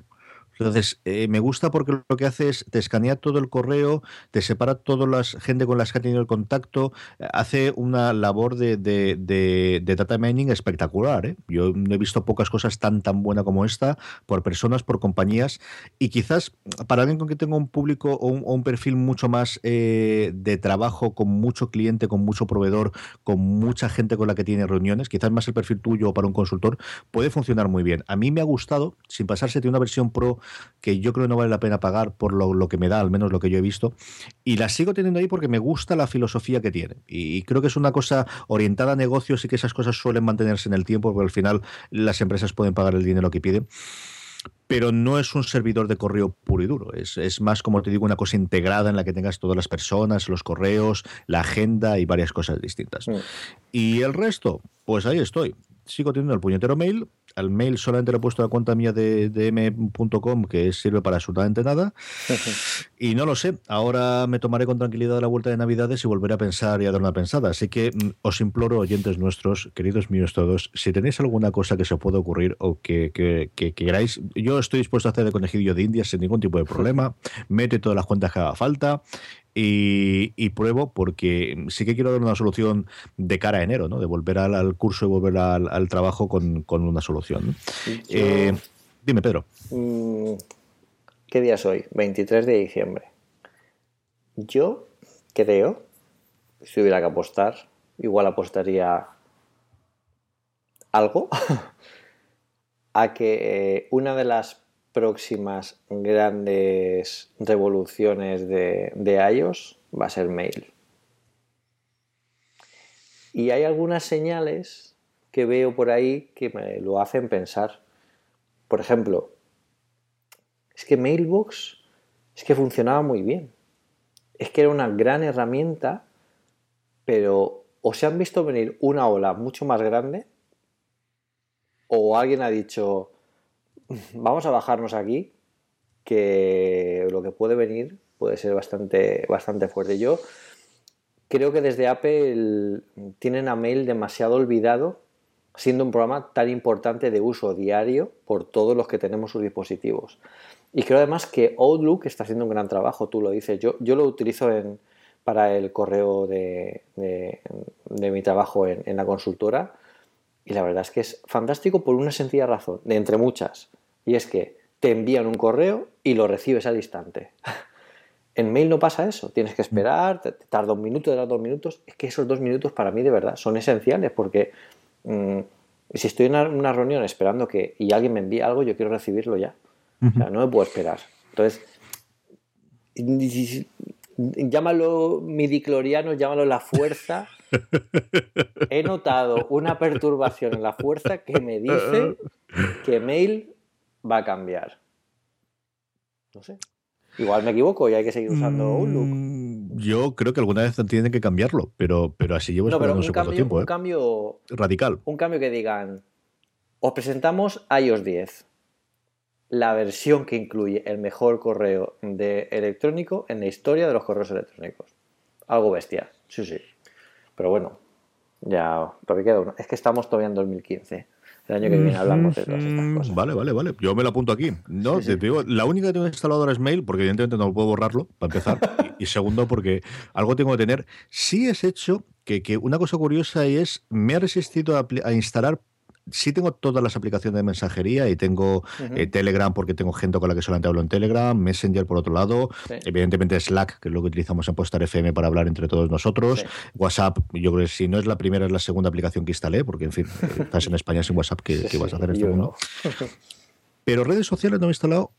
Entonces, eh, me gusta porque lo que hace es te escanea todo el correo, te separa toda la gente con las que ha tenido el contacto, eh, hace una labor de, de- de- de data mining espectacular. ¿eh? Yo no he visto pocas cosas tan tan buena como esta por personas, por compañías y quizás para alguien con que tenga un público o un, o un perfil mucho más eh, de trabajo, con mucho cliente, con mucho proveedor, con mucha gente con la que tiene reuniones, quizás más el perfil tuyo para un consultor, puede funcionar muy bien. A mí me ha gustado, sin pasarse, tiene una versión pro que yo creo que no vale la pena pagar por lo, lo que me da, al menos lo que yo he visto, y la sigo teniendo ahí porque me gusta la filosofía que tiene. Y, y creo que es una cosa orientada a negocios y que esas cosas suelen mantenerse en el tiempo, porque al final las empresas pueden pagar el dinero que piden pero no es un servidor de correo puro y duro. Es, es más, como te digo, una cosa integrada en la que tengas todas las personas, los correos, la agenda y varias cosas distintas. Mm. Y el resto, pues ahí estoy. Sigo teniendo el puñetero mail. Al mail solamente le he puesto la cuenta mía de, de m.com, que sirve para absolutamente nada. Y no lo sé. Ahora me tomaré con tranquilidad la vuelta de Navidades y volveré a pensar y a dar una pensada. Así que mm, os imploro, oyentes nuestros, queridos míos todos, si tenéis alguna cosa que se os pueda ocurrir o que, que- que- que queráis, yo estoy dispuesto a hacer de conejillo de India sin ningún tipo de problema. Mete todas las cuentas que haga falta. Y, y pruebo porque sí que quiero dar una solución de cara a enero, ¿no? De volver al, al curso y volver al, al trabajo con, con una solución. ¿no? Yo- Eh, dime, Pedro. Mm, ¿Qué día es hoy? 23 de diciembre. Yo creo, si tuviera que apostar, igual apostaría algo a que eh, una de las próximas grandes revoluciones de, de iOS va a ser mail. Y hay algunas señales que veo por ahí que me lo hacen pensar. Por ejemplo, es que Mailbox es que funcionaba muy bien. Es que era una gran herramienta, pero o se han visto venir una ola mucho más grande, o alguien ha dicho, vamos a bajarnos aquí, que lo que puede venir puede ser bastante, bastante fuerte. Yo creo que desde Apple tienen a Mail demasiado olvidado, siendo un programa tan importante de uso diario por todos los que tenemos sus dispositivos. Y creo además que Outlook está haciendo un gran trabajo, tú lo dices. Yo, yo lo utilizo en, para el correo de, de- mi trabajo en, en la consultora y la verdad es que es fantástico por una sencilla razón, de entre muchas. Y es que te envían un correo y lo recibes al instante. En mail no pasa eso, tienes que esperar, te, tarda un minuto, te tarda dos minutos. Es que esos dos minutos para mí de verdad son esenciales porque mm, si estoy en una, una reunión esperando que y alguien me envíe algo, yo quiero recibirlo ya. O sea, no me puedo esperar. Entonces, llámalo midicloriano, llámalo la fuerza. He notado una perturbación en la fuerza que me dice que mail va a cambiar. No sé. Igual me equivoco y hay que seguir usando Outlook. Mm, Yo creo que alguna vez tienen que cambiarlo, pero, pero así llevo No, esperando no un cambio, tiempo. un ¿eh? cambio Radical. un cambio que digan, os presentamos iOS 10, la versión que incluye el mejor correo de electrónico en la historia de los correos electrónicos. Algo bestia, sí, sí. Pero bueno, ya todavía queda uno. Es que estamos todavía en 2015. El año que viene hablamos de todas estas cosas. Vale, vale, vale. Yo me lo apunto aquí. No, Sí, sí. te digo, la única que tengo instalado ahora es Mail, porque evidentemente no puedo borrarlo, para empezar. y, y segundo, porque algo tengo que tener. Sí es hecho que, que una cosa curiosa es, me he resistido a instalar. Sí tengo todas las aplicaciones de mensajería y tengo eh, Telegram porque tengo gente con la que solamente hablo en Telegram, Messenger por otro lado, Sí. evidentemente Slack, que es lo que utilizamos en Postar FM para hablar entre todos nosotros, Sí. WhatsApp, yo creo que si no es la primera es la segunda aplicación que instalé, porque en fin, eh, estás en España sin WhatsApp, ¿qué, Sí, qué vas a hacer en este mundo? no. Pero redes sociales no he instalado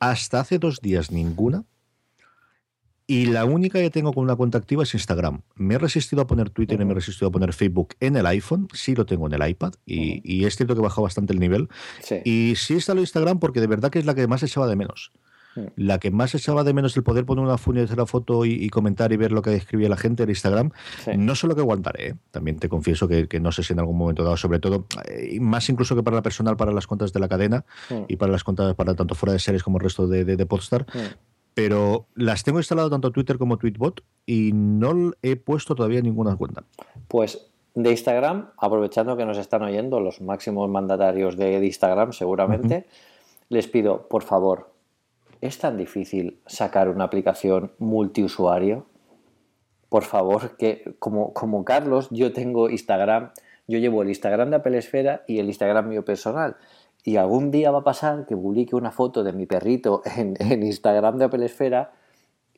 hasta hace dos días ninguna. Y la única que tengo con una cuenta activa es Instagram. Me he resistido a poner Twitter y me he resistido a poner Facebook en el iPhone. Sí lo tengo en el iPad. Y, y es cierto que he bajado bastante el nivel. Sí. Y sí instaló Instagram porque de verdad que es la que más echaba de menos. Mm. La que más echaba de menos el poder poner una funia de la foto y, y comentar y ver lo que escribía la gente en Instagram. Sí. No solo que aguantaré, ¿eh? también te confieso que, que no sé si en algún momento dado, sobre todo, eh, más incluso que para la personal, para las cuentas de la cadena Mm. y para las cuentas para tanto fuera de series como el resto de, de, de Podstar. Pero las tengo instalado tanto Twitter como Tweetbot y no he puesto todavía ninguna cuenta. Pues de Instagram, aprovechando que nos están oyendo los máximos mandatarios de, de Instagram, seguramente, les pido, por favor, ¿es tan difícil sacar una aplicación multiusuario? Por favor, que como, como Carlos, yo tengo Instagram, yo llevo el Instagram de Apple Esfera y el Instagram mío personal. Y algún día va a pasar que publique una foto de mi perrito en, en Instagram de Apple Esfera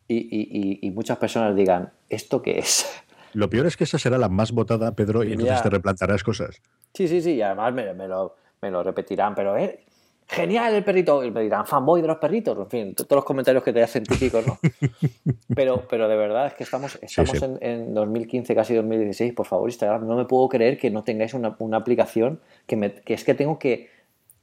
y, y- muchas personas digan, ¿esto qué es? Lo peor es que esa será la más votada, Pedro, y entonces Ya. te replantarás cosas. Sí, sí, sí, y además me, me lo, me lo repetirán, pero eh, genial el perrito, y me dirán fanboy de los perritos, en fin, todos los comentarios que te hacen típicos, ¿no? pero, pero de verdad es que estamos, estamos sí. En, en 2015, casi 2016, por favor, Instagram, no me puedo creer que no tengáis una, una aplicación que, me, que es que tengo que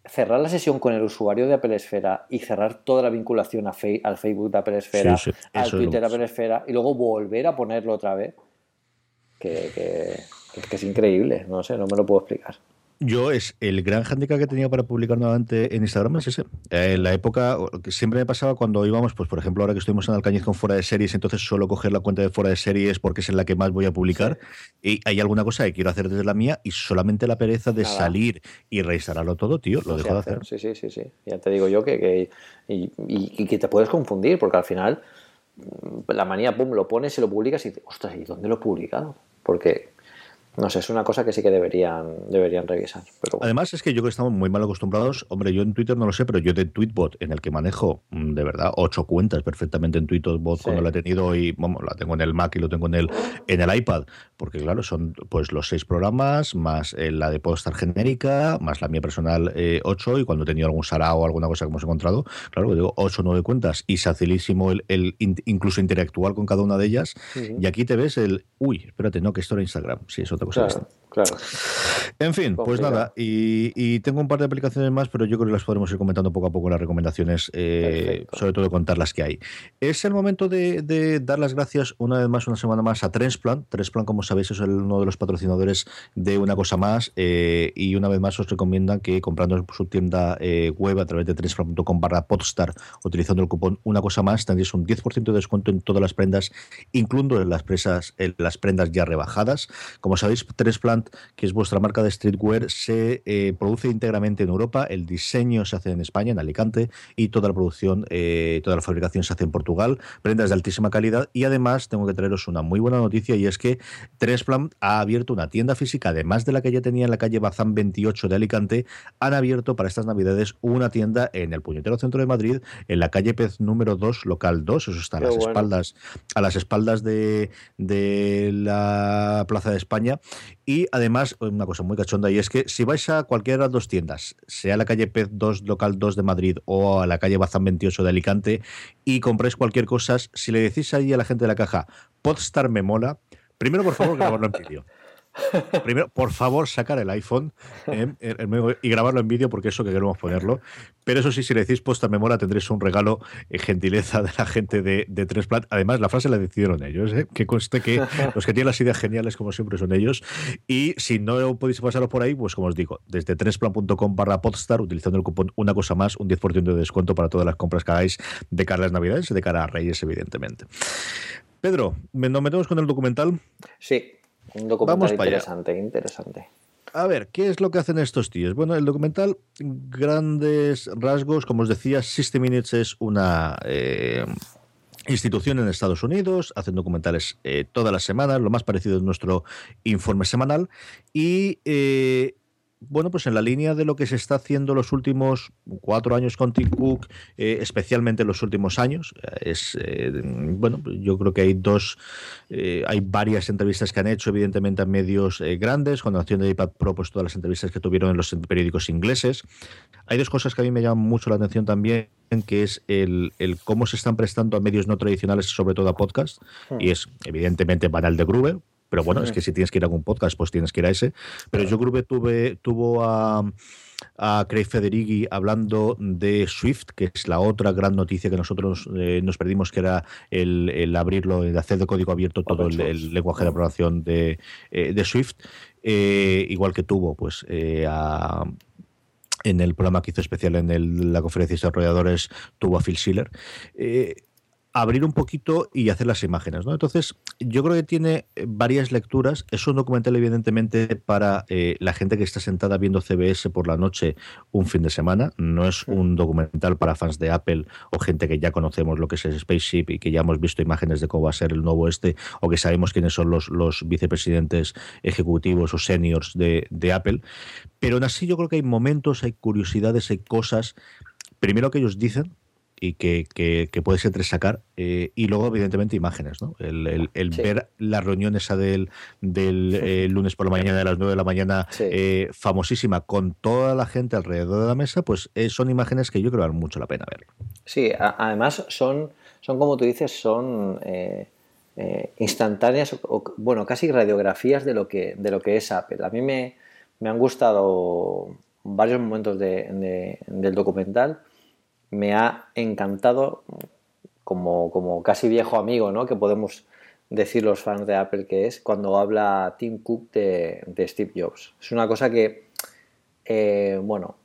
cerrar la sesión con el usuario de Apple Esfera y cerrar toda la vinculación a Fe- al Facebook de Apple Esfera, Sí, sí, al Twitter de. Apple Esfera y luego volver a ponerlo otra vez. Que, que- que es increíble, no sé, no me lo puedo explicar. Yo es el gran hándicap que tenía para publicar nuevamente en Instagram es ese. Eh, En la época que siempre me pasaba cuando íbamos, pues por ejemplo ahora que estuvimos en Alcañiz con fuera de series, entonces suelo coger la cuenta de fuera de series porque es en la que más voy a publicar y hay alguna cosa que quiero hacer desde la mía y solamente la pereza de Nada. salir y reinstalarlo todo, tío, lo dejo de hacer. Sí, sí, sí, sí. Ya te digo yo que, que- y, y- y que te puedes confundir, porque al final mm, la manía, pum, lo pones y lo publicas y dices, ostras, ¿y dónde lo he publicado? Porque, no sé, es una cosa que sí que deberían, deberían revisar. Pero bueno. Además, es que yo creo que estamos muy mal acostumbrados. Hombre, yo en Twitter no lo sé, pero yo de Tweetbot, en el que manejo mm, de verdad ocho cuentas perfectamente en Tweetbot Sí. cuando la he tenido y vamos, la tengo en el Mac y lo tengo en el, en el iPad, porque claro, son pues los seis programas, más eh, la de Podstar genérica, más la mía personal eh, ocho, y cuando he tenido algún sarao o alguna cosa que hemos encontrado, claro, que digo ocho o nueve cuentas, y facilísimo el, el in- incluso interactuar con cada una de ellas. Y aquí te ves el, uy, espérate, no, que esto era Instagram. Sí, es Claro, claro. En fin, pues nada, y, y tengo un par de aplicaciones más, pero yo creo que las podremos ir comentando poco a poco las recomendaciones, eh, sobre todo contar las que hay. Es el momento de, de dar las gracias una vez más, una semana más, a Transplant. Transplant, como sabéis, es el- uno de los patrocinadores de Una Cosa Más, eh, y una vez más os recomiendan que comprando su tienda eh, web a través de transplant.com barra podstar, utilizando el cupón Una Cosa Más, tendréis un 10% de descuento en todas las prendas, incluindo en las, presas, en las prendas ya rebajadas. Como sabéis, Que es vuestra marca de streetwear, se eh, produce íntegramente en Europa, el diseño se hace en España, en Alicante, y toda la producción, eh, toda la fabricación se hace en Portugal, prendas de altísima calidad, y además tengo que traeros una muy buena noticia, y es que Transplant ha abierto una tienda física, además de la que ya tenía en la calle Bazán 28 de Alicante, han abierto para estas navidades una tienda en el puñetero centro de Madrid, en la calle Pez número 2, local 2, eso está a Qué las bueno. espaldas, a las espaldas de, de la Plaza de España. Y además, una cosa muy cachonda, y es que si vais a cualquiera de las dos tiendas, sea la calle Pez 2, local 2 de Madrid, o a la calle Bazán 28 de Alicante, y compráis cualquier cosa, si le decís ahí a la gente de la caja, Podstar me mola, primero por favor grabarlo en vídeo. Primero, por favor, sacar el iPhone eh, el- el- y grabarlo en vídeo, porque eso que queremos ponerlo. Pero eso sí, si le decís posta memoria, tendréis un regalo eh, gentileza de la gente de, de Tresplat. Además, la frase la decidieron ellos, eh, que conste que los que tienen las ideas geniales, como siempre, son ellos. Y si no podéis pasaros por ahí, pues como os digo, desde tresplan.com barra podstar, utilizando el cupón una cosa más, un 10% de descuento para todas las compras que hagáis de cara a las Navidades y de cara a Reyes, evidentemente. Pedro, ¿me- ¿nos metemos con el documental? Sí, un documental Vamos allá. interesante, interesante. A ver, ¿qué es lo que hacen estos tíos? Bueno, el documental, grandes rasgos, como os decía, System Minutes es una eh, institución en Estados Unidos, hacen documentales eh, todas las semanas, lo más parecido es nuestro informe semanal, y eh, bueno, pues en la línea de lo que se está haciendo los últimos cuatro años con Tim Cook, eh, especialmente en los últimos años, eh, es eh, bueno, yo creo que hay dos, eh, hay varias entrevistas que han hecho, evidentemente, a medios grandes, con la acción de iPad Pro, pues todas las entrevistas que tuvieron en los periódicos ingleses. Hay dos cosas que a mí me llaman mucho la atención también, que es el, el cómo se están prestando a medios no tradicionales, sobre todo a podcast, y es evidentemente banal de Gruber, pero bueno, es que si tienes que ir a algún podcast, pues tienes que ir a ese. Pero yo Gruber tuve, tuvo a a Craig Federighi hablando de Swift, que es la otra gran noticia que nosotros eh, nos perdimos, que era el, el abrirlo, el hacer de código abierto todo el, el lenguaje de programación de, eh, de Swift, eh, igual que tuvo pues a en el programa que hizo especial en el- la conferencia de desarrolladores tuvo a Phil Schiller. Eh, abrir un poquito y hacer las imágenes, ¿no? Entonces, yo creo que tiene eh, varias lecturas. Es un documental, evidentemente, para eh, la gente que está sentada viendo CBS por la noche un fin de semana. No es un documental para fans de Apple o gente que ya conocemos lo que es el Spaceship y que ya hemos visto imágenes de cómo va a ser el nuevo este o que sabemos quiénes son los, los vicepresidentes ejecutivos o seniors de, de Apple. Pero aún así yo creo que hay momentos, hay curiosidades, hay cosas, primero que ellos dicen y que, que, que puedes entresacar, eh, y luego evidentemente imágenes, ¿no? El, el- el Sí. ver la reunión esa del, del eh, lunes por la mañana, de las 9 de la mañana, Sí. eh, famosísima, con toda la gente alrededor de la mesa, pues eh, son imágenes que yo creo que valen mucho la pena ver. Sí, a- además son, son como tú dices, son instantáneas, o, bueno, casi radiografías de lo que, de lo que es Apple. A mí me, me han gustado varios momentos de- de- del documental. Me ha encantado, como, como casi viejo amigo, ¿no? Que podemos decir los fans de Apple que es cuando habla Tim Cook de, Steve Jobs. Es una cosa que, eh, bueno,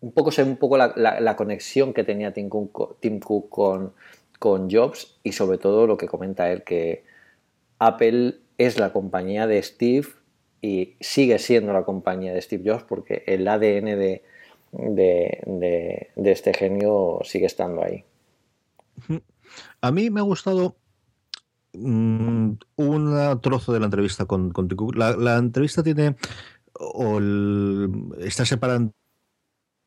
un poco sé un poco la, la- conexión que tenía Tim Cook, co- Tim Cook con, con Jobs y sobre todo lo que comenta él que Apple es la compañía de Steve y sigue siendo la compañía de Steve Jobs porque el ADN de, de, de- este genio sigue estando ahí. A mí me ha gustado mm, un trozo de la entrevista con, con. La, entrevista tiene, está separada en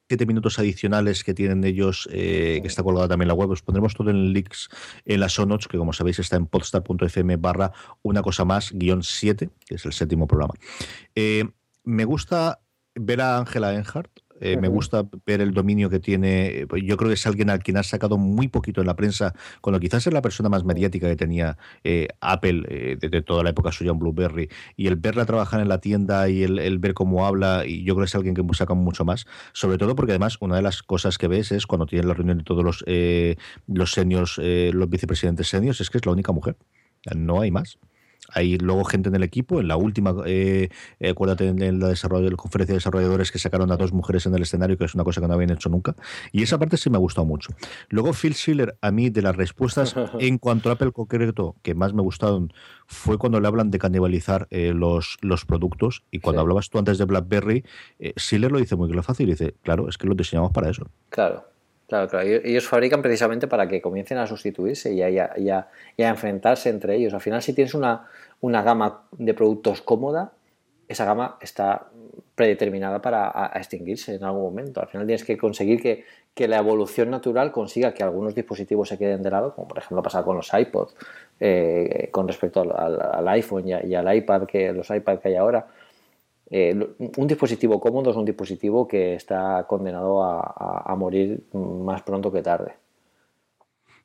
siete minutos adicionales que tienen ellos, eh, que está colgada también la web. Os pondremos todo en links en las show notes, que como sabéis está en podstar.fm barra una cosa más, guion 7, que es el séptimo programa. Eh, me gusta ver a Ángela Earhart. Eh, Me gusta ver el dominio que tiene. eh, Yo creo que es alguien al quien ha sacado muy poquito en la prensa, cuando quizás es la persona más mediática que tenía eh, Apple eh, desde toda la época suya en Blueberry. Y el verla trabajar en la tienda y el, el ver cómo habla, y yo creo que es alguien que saca mucho más. Sobre todo porque además una de las cosas que ves es cuando tienen la reunión de todos los, eh, los seniors, eh, los vicepresidentes seniors, es que es la única mujer. No hay más. Hay luego gente en el equipo, en la última, eh, acuérdate en la, desarrollo, la conferencia de desarrolladores que sacaron a dos mujeres en el escenario, que es una cosa que no habían hecho nunca. Y esa parte sí me ha gustado mucho. Luego Phil Schiller, a mí de las respuestas en cuanto a Apple concreto que más me gustaron fue cuando le hablan de canibalizar eh, los, los productos. Y cuando Sí. hablabas tú antes de BlackBerry, eh, Schiller lo dice muy fácil y dice, claro, es que lo diseñamos para eso. Claro, claro, claro. Ellos- fabrican precisamente para que comiencen a sustituirse y a, y a- enfrentarse entre ellos. Al final, si tienes una, una gama de productos cómoda, esa gama está predeterminada para extinguirse en algún momento. Al final tienes que conseguir que, que la evolución natural consiga que algunos dispositivos se queden de lado, como por ejemplo pasa con los iPods, eh, con respecto al, al- iPhone y al iPad, que los iPad que hay ahora. Eh, un dispositivo cómodo es un dispositivo que está condenado a, morir más pronto que tarde.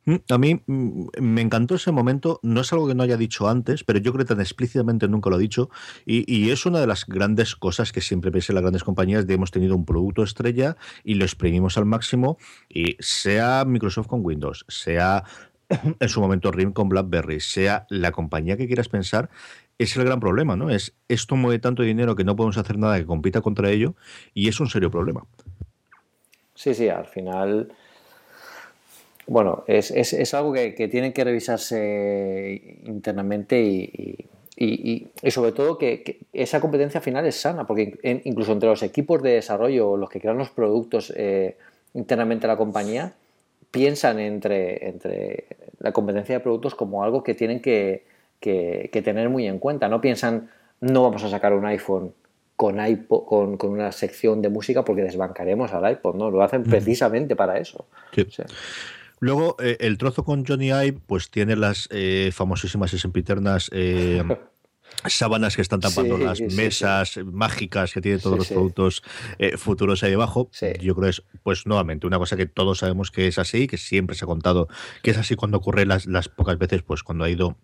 Mm, A mí mm, me encantó ese momento, no es algo que no haya dicho antes, pero yo creo que tan explícitamente nunca lo he dicho, y, es una de las grandes cosas que siempre ves las grandes compañías, de hemos tenido un producto estrella y lo exprimimos al máximo, y sea Microsoft con Windows, sea en su momento RIM con BlackBerry, sea la compañía que quieras pensar, es el gran problema, ¿no? Es esto mueve tanto dinero que no podemos hacer nada que compita contra ello, y es un serio problema. Sí, sí, al final. Bueno, es, es- es algo que, que tiene que revisarse internamente y, y- y- sobre todo que, esa competencia final es sana, porque incluso entre los equipos de desarrollo, los que crean los productos eh, internamente a la compañía, piensan entre, entre la competencia de productos como algo que tienen que, que- que tener muy en cuenta. No piensan, no vamos a sacar un iPhone con, iPod, con, con una sección de música porque desbancaremos al iPod, ¿no? Lo hacen precisamente para eso. Sí. O sea, Luego, eh, el trozo con Johnny Ive, pues tiene las eh, famosísimas y sempiternas eh, sábanas que están tapando Sí, las sí, sí. mesas mágicas que tiene todos los productos eh, futuros ahí debajo. Sí. Yo creo que es, pues nuevamente, una cosa que todos sabemos que es así, que siempre se ha contado que es así cuando ocurre las, las pocas veces, pues cuando ha ido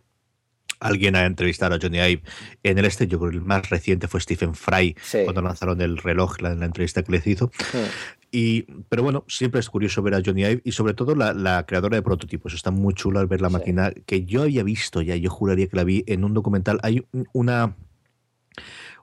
alguien a entrevistar a Johnny Ive en el este, yo creo que el más reciente fue Stephen Fry, Sí. cuando lanzaron el reloj, la, la entrevista que les hizo. Y, pero bueno, siempre es curioso ver a Johnny Ive y sobre todo la, la creadora de prototipos. Está muy chula al ver la Sí. máquina que yo había visto ya, yo juraría que la vi en un documental. Hay un- una,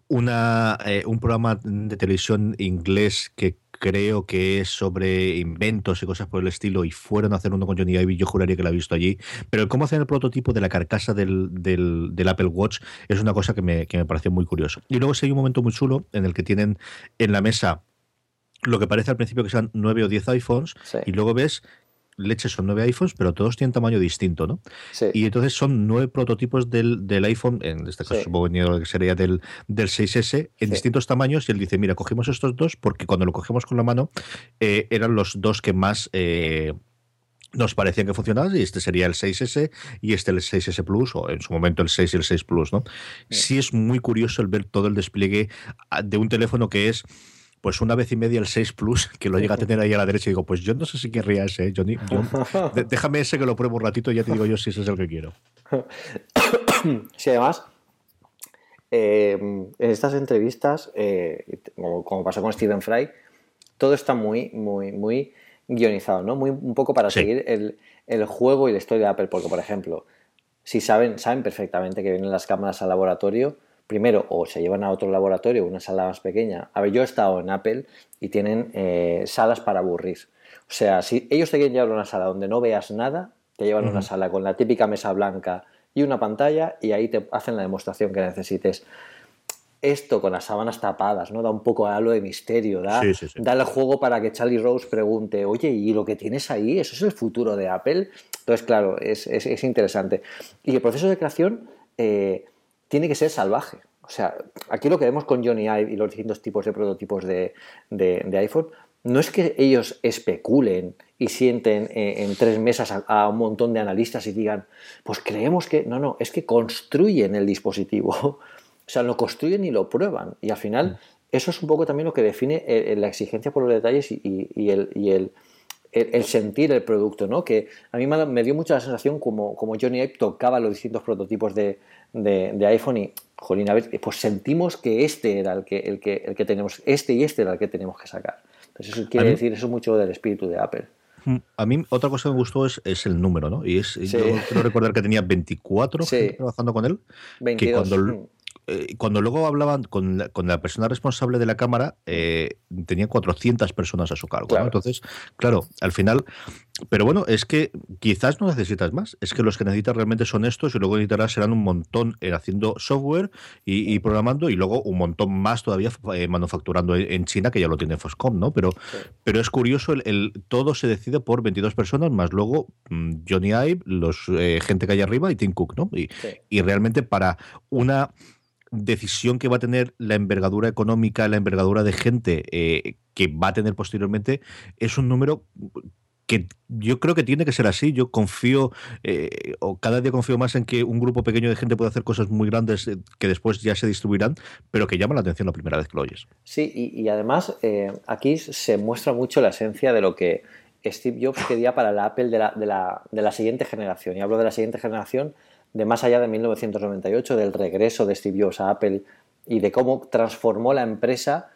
una eh, un programa de televisión inglés que creo que es sobre inventos y cosas por el estilo y fueron a hacer uno con Johnny Ive y yo juraría que la he visto allí. Pero el cómo hacen el prototipo de la carcasa del, del, del Apple Watch es una cosa que me, que me pareció muy curioso. Y luego sí hay un momento muy chulo en el que tienen en la mesa lo que parece al principio que sean nueve o diez iPhones Sí. y luego ves leche son nueve iPhones pero todos tienen tamaño distinto ¿no? sí. y entonces son nueve prototipos del, del iPhone en este caso Sí. supongo que sería del, del 6S en Sí. distintos tamaños y él dice mira cogimos estos dos porque cuando lo cogemos con la mano eh, eran los dos que más eh, nos parecían que funcionaban y este sería el 6S y este el 6S Plus o en su momento el 6 y el 6 Plus, ¿no? Sí es muy curioso el ver todo el despliegue ah, de un teléfono que es pues una vez y media el 6 Plus, que lo llega a tener ahí a la derecha y digo, pues yo no sé si querría ese, ¿eh, Johnny. Yo- déjame ese que lo pruebo un ratito y ya te digo yo si ese es el que quiero. Sí, además, eh, en estas entrevistas, eh, como, como pasó con Stephen Fry, todo está muy, muy, muy guionizado, ¿no? Muy, un poco para Sí. seguir el, el juego y la historia de Apple, porque, por ejemplo, si saben, saben perfectamente que vienen las cámaras al laboratorio, primero o se llevan a otro laboratorio, una sala más pequeña. A ver, yo he estado en Apple y tienen eh, salas para aburrir. O sea, si ellos te quieren llevar a una sala donde no veas nada, te llevan a una sala con la típica mesa blanca y una pantalla y ahí te hacen la demostración que necesites. Esto con las sábanas tapadas, ¿no? Da un poco halo de misterio, da, Sí, sí, sí. da el juego para que Charlie Rose pregunte, oye, ¿y lo que tienes ahí? ¿Eso es el futuro de Apple? Entonces, claro, es, es- es interesante. Y el proceso de creación eh, tiene que ser salvaje. O sea, aquí lo que vemos con Johnny Ive y los distintos tipos de prototipos de, de- de iPhone, no es que ellos especulen y sienten en tres mesas a, a un montón de analistas y digan, pues creemos que. No, no, es que construyen el dispositivo. O sea, lo construyen y lo prueban. Y al final, eso es un poco también lo que define eh, eh, la exigencia por los detalles y, y- y el, y el, el- el sentir el producto, ¿no? Que a mí me, dio mucha la sensación como, como Johnny Ive tocaba los distintos prototipos de, de- de iPhone y, jolín, a ver, pues sentimos que este era el que, el que, el que tenemos, este y este era el que tenemos que sacar. Entonces eso quiere decir eso mucho del espíritu de Apple. A mí otra cosa que me gustó es, es el número, ¿no? Y es, yo quiero recordar que tenía 24 Sí. gente trabajando con él. 22. Que cuando, mm. Eh, cuando luego hablaban con la, con la persona responsable de la cámara, eh, tenían 400 personas a su cargo. ¿no? Entonces, claro, al final. Pero bueno, es que quizás no necesitas más. Es que los que necesitas realmente son estos y luego necesitarás serán un montón eh, haciendo software y, y programando y luego un montón más todavía eh, manufacturando en China, que ya lo tiene Foscom, ¿no? Pero, pero es curioso, el, el- todo se decide por 22 personas, más luego mm, Johnny Ive, los gente que hay arriba y Tim Cook, ¿no? Y, Sí. y realmente para una decisión que va a tener la envergadura económica, la envergadura de gente eh, que va a tener posteriormente, es un número que yo creo que tiene que ser así. Yo confío, eh, o cada día confío más en que un grupo pequeño de gente puede hacer cosas muy grandes eh, que después ya se distribuirán, pero que llaman la atención la primera vez que lo oyes. Sí, y, además aquí se muestra mucho la esencia de lo que Steve Jobs quería para la Apple de la, de la- de la siguiente generación. Y hablo de la siguiente generación de más allá de 1998, del regreso de Steve Jobs a Apple y de cómo transformó la empresa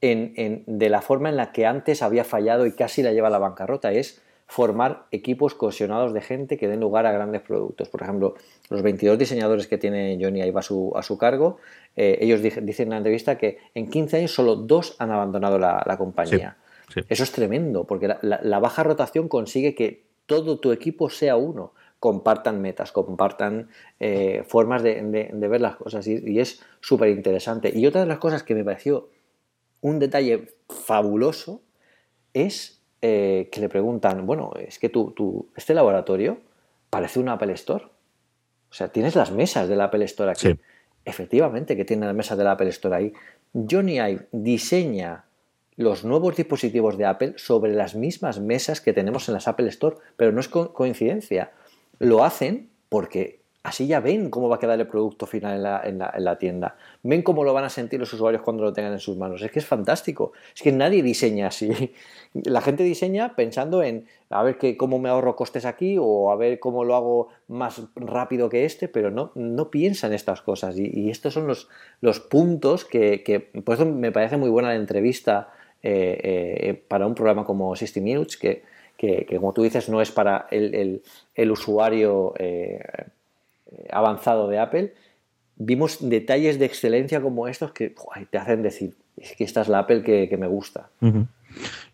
en, en- de la forma en la que antes había fallado y casi la lleva a la bancarrota. Es formar equipos cohesionados de gente que den lugar a grandes productos. Por ejemplo, los 22 diseñadores que tiene Johnny Ive a su, a su cargo, eh, ellos dicen en la entrevista que en 15 años solo dos han abandonado la, la compañía. Sí, sí. Eso es tremendo, porque la, la- la baja rotación consigue que todo tu equipo sea uno, compartan metas, compartan eh, formas de, de- de ver las cosas y, y es súper interesante. Y otra de las cosas que me pareció un detalle fabuloso es eh, que le preguntan, bueno, es que tú, tú- este laboratorio parece un Apple Store. O sea, tienes las mesas del Apple Store aquí. Sí. Efectivamente que tiene las mesas del Apple Store ahí. Johnny Ive diseña los nuevos dispositivos de Apple sobre las mismas mesas que tenemos en las Apple Store, pero no es co- coincidencia. Lo hacen porque así ya ven cómo va a quedar el producto final en la, en la- en la tienda. Ven cómo lo van a sentir los usuarios cuando lo tengan en sus manos. Es que es fantástico. Es que nadie diseña así. La gente diseña pensando en a ver que, cómo me ahorro costes aquí o a ver cómo lo hago más rápido que este, pero no, no piensa en estas cosas. Y, estos son los, los puntos que, por eso me parece muy buena la entrevista eh, eh, para un programa como 60 Minutes, que, que- como tú dices, no es para el, el- usuario eh, avanzado de Apple. Vimos detalles de excelencia como estos que te hacen decir, es que esta es la Apple que, que me gusta.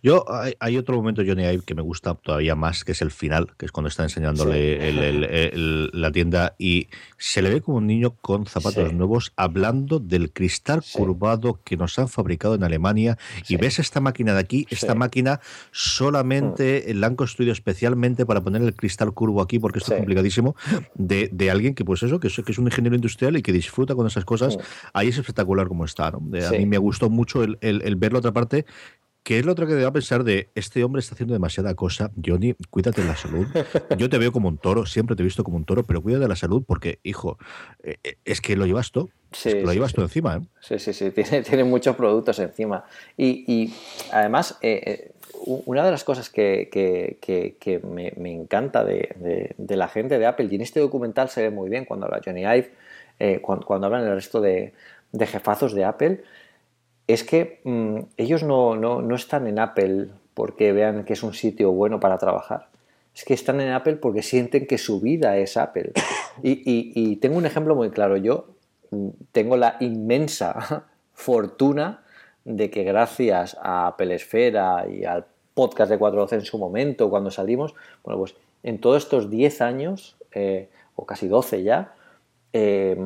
Yo, hay, hay otro momento, Johnny Ive, que me gusta todavía más, que es el final, que es cuando está enseñándole el- el- el- la tienda y se le ve como un niño con zapatos Sí. nuevos hablando del cristal Sí. curvado que nos han fabricado en Alemania. Y ves esta máquina de aquí, esta máquina solamente la han construido especialmente para poner el cristal curvo aquí, porque esto es complicadísimo, de, de alguien que, pues eso, que es, que es un ingeniero industrial y que disfruta con esas cosas. Mm. Ahí es espectacular como está. ¿no? A mí me gustó mucho el, el, el ver la otra parte que es lo otro que te va a pensar de este hombre está haciendo demasiada cosa. Johnny, cuídate de la salud. Yo te veo como un toro, siempre te he visto como un toro, pero cuídate de la salud porque, hijo, eh, eh, es que lo llevas tú. Sí, Es que lo sí, llevas sí. tú encima, ¿eh? Sí, sí, sí, tiene, tiene muchos productos encima. Y, y además, eh, eh, una de las cosas que, que- que- que me, me encanta de, de- de la gente de Apple, y en este documental se ve muy bien cuando habla Johnny Ive, eh, cuando, cuando hablan el resto de, de jefazos de Apple, es que mm, ellos no, no- no están en Apple porque vean que es un sitio bueno para trabajar. Es que están en Apple porque sienten que su vida es Apple. Y, y- y tengo un ejemplo muy claro. Yo mm, tengo la inmensa fortuna de que gracias a Apple Esfera y al podcast de 412 en su momento, cuando salimos, bueno, pues en todos estos 10 años, eh, o casi 12 ya, eh,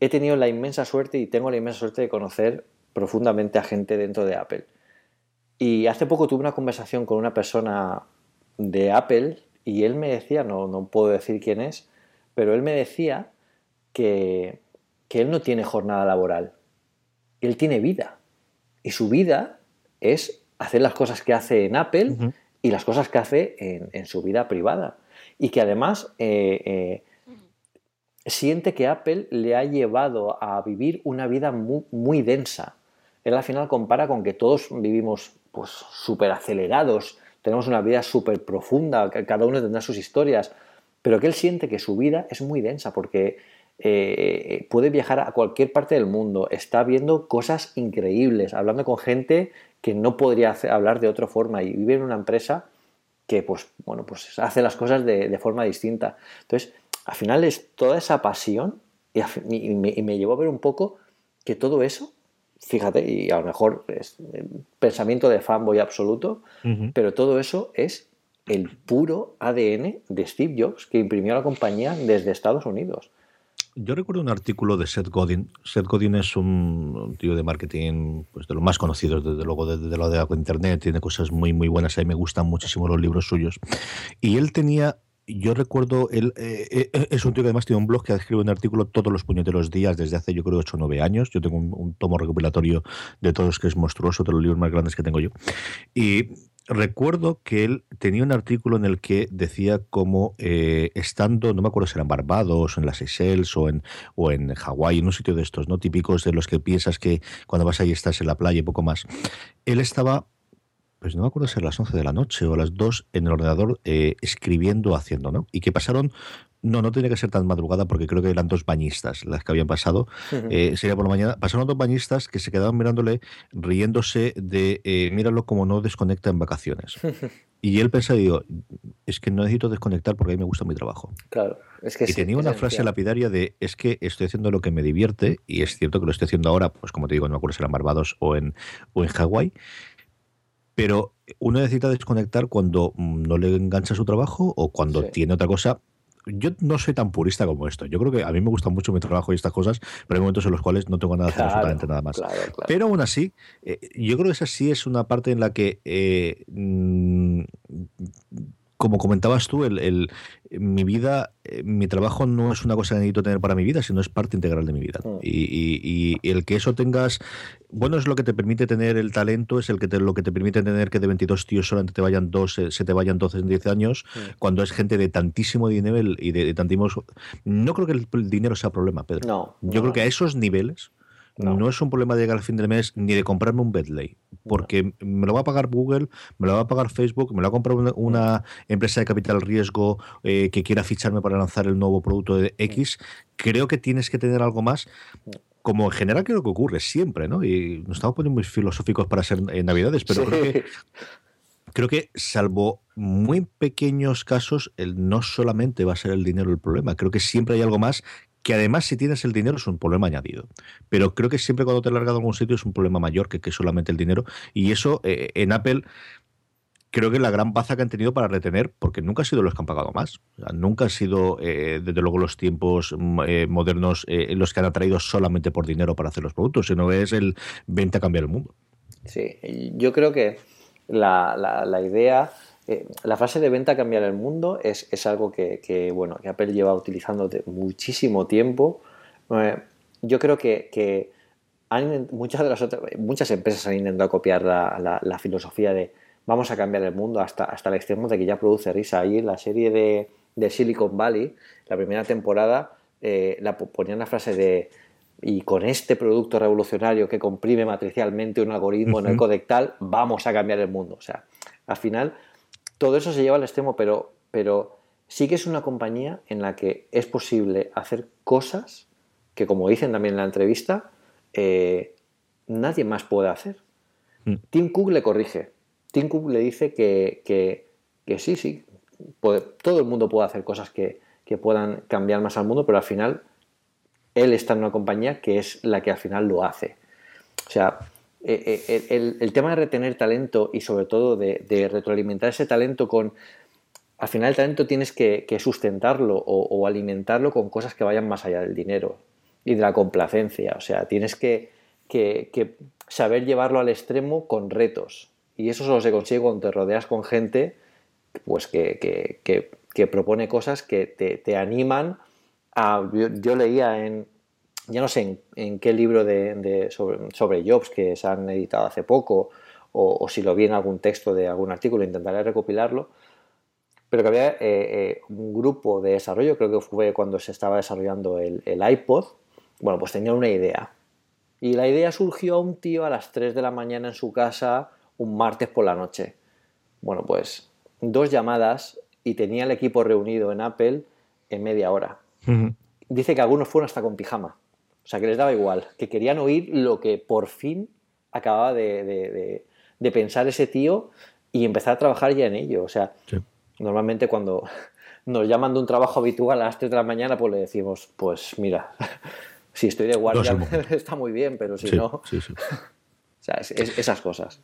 he tenido la inmensa suerte y tengo la inmensa suerte de conocer profundamente a gente dentro de Apple. Y hace poco tuve una conversación con una persona de Apple y él me decía, no, no puedo decir quién es, pero él me decía que, que él no tiene jornada laboral, él tiene vida. Y su vida es hacer las cosas que hace en Apple y las cosas que hace en, en su vida privada. Y que además eh, eh, siente que Apple le ha llevado a vivir una vida muy, muy densa. Él al final compara con que todos vivimos pues súper acelerados, tenemos una vida súper profunda, cada uno tendrá sus historias, pero que él siente que su vida es muy densa porque eh, puede viajar a cualquier parte del mundo, está viendo cosas increíbles, hablando con gente que no podría hablar de otra forma y vive en una empresa que pues bueno pues hace las cosas de, forma distinta. Entonces, al final es toda esa pasión y me, y me llevó a ver un poco que todo eso, fíjate, y a lo mejor es eh, pensamiento de fanboy absoluto, pero todo eso es el puro ADN de Steve Jobs que imprimió la compañía desde Estados Unidos. Yo recuerdo un artículo de Seth Godin. Seth Godin es un, tío de marketing, pues de los más conocidos, desde luego, de, de lo de la internet. Tiene cosas muy, muy buenas. A mí me gustan muchísimo los libros suyos. Y él tenía. Yo recuerdo, él eh, eh, es un tío que además tiene un blog que escribe un artículo todos los puñeteros días desde hace yo creo 8 o 9 años. Yo tengo un, un tomo recopilatorio de todos que es monstruoso, de los libros más grandes que tengo yo. Y recuerdo que él tenía un artículo en el que decía como eh, estando, no me acuerdo si era en Barbados, o en las Seychelles o en, o en Hawái, en un sitio de estos, ¿no? Típicos de los que piensas que cuando vas ahí estás en la playa y poco más. Él estaba pues no me acuerdo si a las 11 de la noche o a las 2 en el ordenador eh, escribiendo, haciendo, ¿no? Y que pasaron no, no tiene que ser tan madrugada porque creo que eran dos bañistas las que habían pasado. Eh, sería por la mañana. Pasaron dos bañistas que se quedaban mirándole, riéndose de eh, míralo como no desconecta en vacaciones. y él pensaba, digo, es que no necesito desconectar porque a mí me gusta mi trabajo. Claro, es que Y es tenía una frase esencial. lapidaria de es que estoy haciendo lo que me divierte y es cierto que lo estoy haciendo ahora, pues como te digo, no me acuerdo si era en Barbados o en, o en Hawái, pero uno necesita desconectar cuando mm, no le engancha su trabajo o cuando Sí. tiene otra cosa. Yo no soy tan purista como esto. Yo creo que a mí me gusta mucho mi trabajo y estas cosas, pero hay momentos en los cuales no tengo nada que hacer Claro, absolutamente nada más. claro, claro. Pero aún así, eh, yo creo que esa sí es una parte en la que, eh, mm, como comentabas tú, el, el- mi vida, eh, mi trabajo no es una cosa que necesito tener para mi vida, sino es parte integral de mi vida. Mm. Y, y- y el que eso tengas, bueno, es lo que te permite tener el talento, es el que te, lo que te permite tener que de 22 tíos solamente te vayan dos, eh, se te vayan 12 en 10 años, Mm. cuando es gente de tantísimo dinero y de, de tantísimos... No creo que el, dinero sea problema, Pedro. No, Yo no, creo que a esos niveles No. no. es un problema de llegar al fin del mes ni de comprarme un Bentley, porque me lo va a pagar Google, me lo va a pagar Facebook, me lo va a comprar una, una empresa de capital riesgo eh, que quiera ficharme para lanzar el nuevo producto de X. Creo que tienes que tener algo más. Como en general creo que ocurre siempre, ¿no? Y nos estamos poniendo muy filosóficos para ser eh, navidades, pero Sí. creo que creo que salvo muy pequeños casos, el, no solamente va a ser el dinero el problema, creo que siempre hay algo más que además si tienes el dinero es un problema añadido. Pero creo que siempre cuando te largas de algún sitio es un problema mayor que, que solamente el dinero. Y eso eh, en Apple creo que la gran baza que han tenido para retener, porque nunca han sido los que han pagado más. Nunca han sido, eh, desde luego, los tiempos mm, eh, modernos los que han atraído solamente por dinero para hacer los productos, sino es el venta a cambiar el mundo. Sí, yo creo que la- la idea, eh, la frase de venta cambiar el mundo es, es algo que, que, bueno, que Apple lleva utilizando de muchísimo tiempo. Eh, yo creo que, que han muchas, de las otras, muchas empresas han intentado copiar la, la- la filosofía de vamos a cambiar el mundo hasta, hasta el extremo de que ya produce risa. Ahí la serie de, de Silicon Valley, la primera temporada, eh, la, po- ponían la frase de y con este producto revolucionario que comprime matricialmente un algoritmo en el codectal, vamos a cambiar el mundo. O sea, al final, todo eso se lleva al extremo, pero, pero sí que es una compañía en la que es posible hacer cosas que, como dicen también en la entrevista, eh, nadie más puede hacer. Mm. Tim Cook le corrige. Tim Cook le dice que, que- que sí, sí, puede- todo el mundo puede hacer cosas que, que puedan cambiar más al mundo, pero al final él está en una compañía que es la que al final lo hace. O sea, eh, eh, el, tema de retener talento y sobre todo de, retroalimentar ese talento con... Al final el talento tienes que, sustentarlo o, alimentarlo con cosas que vayan más allá del dinero y de la complacencia. O sea, tienes que, saber llevarlo al extremo con retos. Y eso solo se consigue cuando te rodeas con gente pues que propone cosas que te, te animan a... Yo, yo leía en... Ya no sé en, en qué libro de, de- sobre, sobre Jobs que se han editado hace poco o, o si lo vi en algún texto de algún artículo, intentaré recopilarlo, pero que había eh, eh, un grupo de desarrollo, creo que fue cuando se estaba desarrollando el, el iPod, bueno, pues tenían una idea. Y la idea surgió a un tío a las 3 de la mañana en su casa un martes por la noche. Bueno, pues dos llamadas y tenía el equipo reunido en Apple en media hora. Dice que algunos fueron hasta con pijama. O sea, que les daba igual, que querían oír lo que por fin acababa de, de- de- de pensar ese tío y empezar a trabajar ya en ello. O sea, Sí. normalmente cuando nos llaman de un trabajo habitual a las 3 de la mañana, pues le decimos, pues mira, si estoy de guardia No está muy bien, pero si Sí, no, o sea, es- es- esas cosas.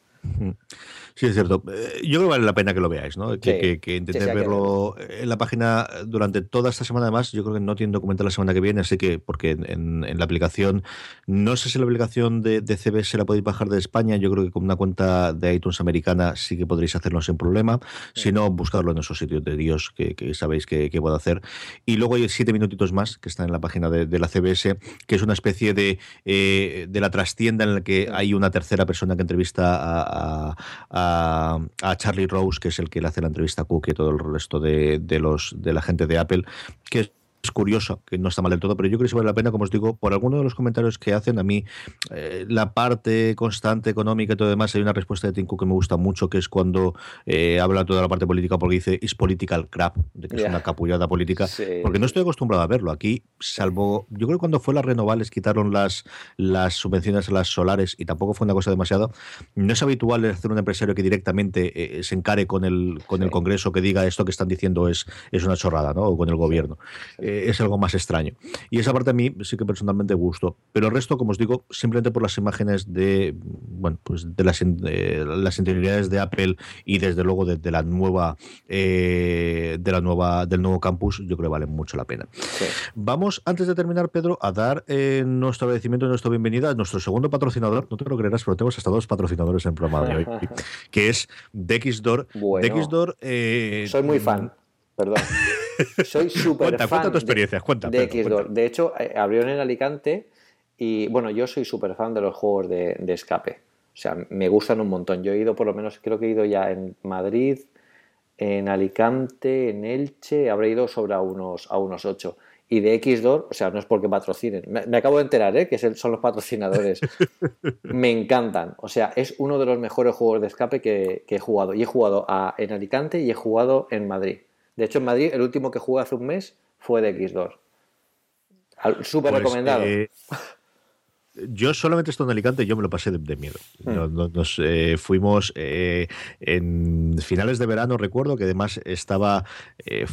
Sí, es cierto. Eh, Yo creo que vale la pena que lo veáis, ¿no? Que, Sí. que, que Sí, intentéis sí, que verlo en la página durante toda esta semana. Además, yo creo que no tienen documental la semana que viene, así que, porque en, la aplicación, no sé si la aplicación de, de CBS la podéis bajar de España. Yo creo que con una cuenta de iTunes americana sí que podréis hacerlo sin problema. Si no, buscarlo en esos sitios de Dios que, sabéis que, que puedo hacer. Y luego hay siete minutitos más que están en la página de, de la CBS, que es una especie de, eh, de la trastienda en la que hay una tercera persona que entrevista a, a- a- a Charlie Rose, que es el que le hace la entrevista a Cook y todo el resto de, de los de la gente de Apple, que es es curiosa, que no está mal del todo, pero yo creo que sí vale la pena, como os digo, por alguno de los comentarios que hacen, a mí eh, la parte constante económica y todo demás, hay una respuesta de Tinku que me gusta mucho, que es cuando eh, habla toda la parte política, porque dice, is political crap, de que es una capullada política, Sí, porque no estoy acostumbrado a verlo. Aquí, salvo, yo creo que cuando fue las renovables quitaron las, las subvenciones a las solares y tampoco fue una cosa demasiado, no es habitual hacer un empresario que directamente eh, se encare con el, con el. Congreso que diga esto que están diciendo es, es una chorrada, ¿no? O con el gobierno. sí. Eh, es algo más extraño. Y esa parte a mí sí que personalmente gustó. Pero el resto, como os digo, simplemente por las imágenes de, bueno, pues de las, de las interioridades de Apple y desde luego de, de la nueva, eh, de la nueva, del nuevo campus, yo creo que vale mucho la pena. Sí. Vamos, antes de terminar, Pedro, a dar eh, nuestro agradecimiento y nuestra bienvenida a nuestro segundo patrocinador. No te lo creerás, pero tenemos hasta dos patrocinadores en el programa de hoy, que es Dexdor. Bueno. Dexdor, eh, Soy muy fan, perdón. Soy súper Cuenta, fan cuenta tu experiencia, de, cuenta, de Pedro. De hecho, eh, abrieron en Alicante y bueno, yo soy súper fan de los juegos de, de escape. O sea, me gustan un montón. Yo he ido por lo menos, creo que he ido ya en Madrid, en Alicante, en Elche, habré ido sobre a unos, a unos 8. Y de Xdor, o sea, no es porque patrocinen. Me, me acabo de enterar, ¿eh? que son los patrocinadores. me encantan. O sea, es uno de los mejores juegos de escape que, que he jugado. Y he jugado a- en Alicante y he jugado en Madrid. De hecho, en Madrid, el último que jugué hace un mes fue de Xdor. Al- Súper Pues, recomendado. eh, yo solamente estoy en Alicante yo me lo pasé de, de miedo. No- Nos, eh, fuimos eh, en finales de verano, recuerdo que además estaba, eh,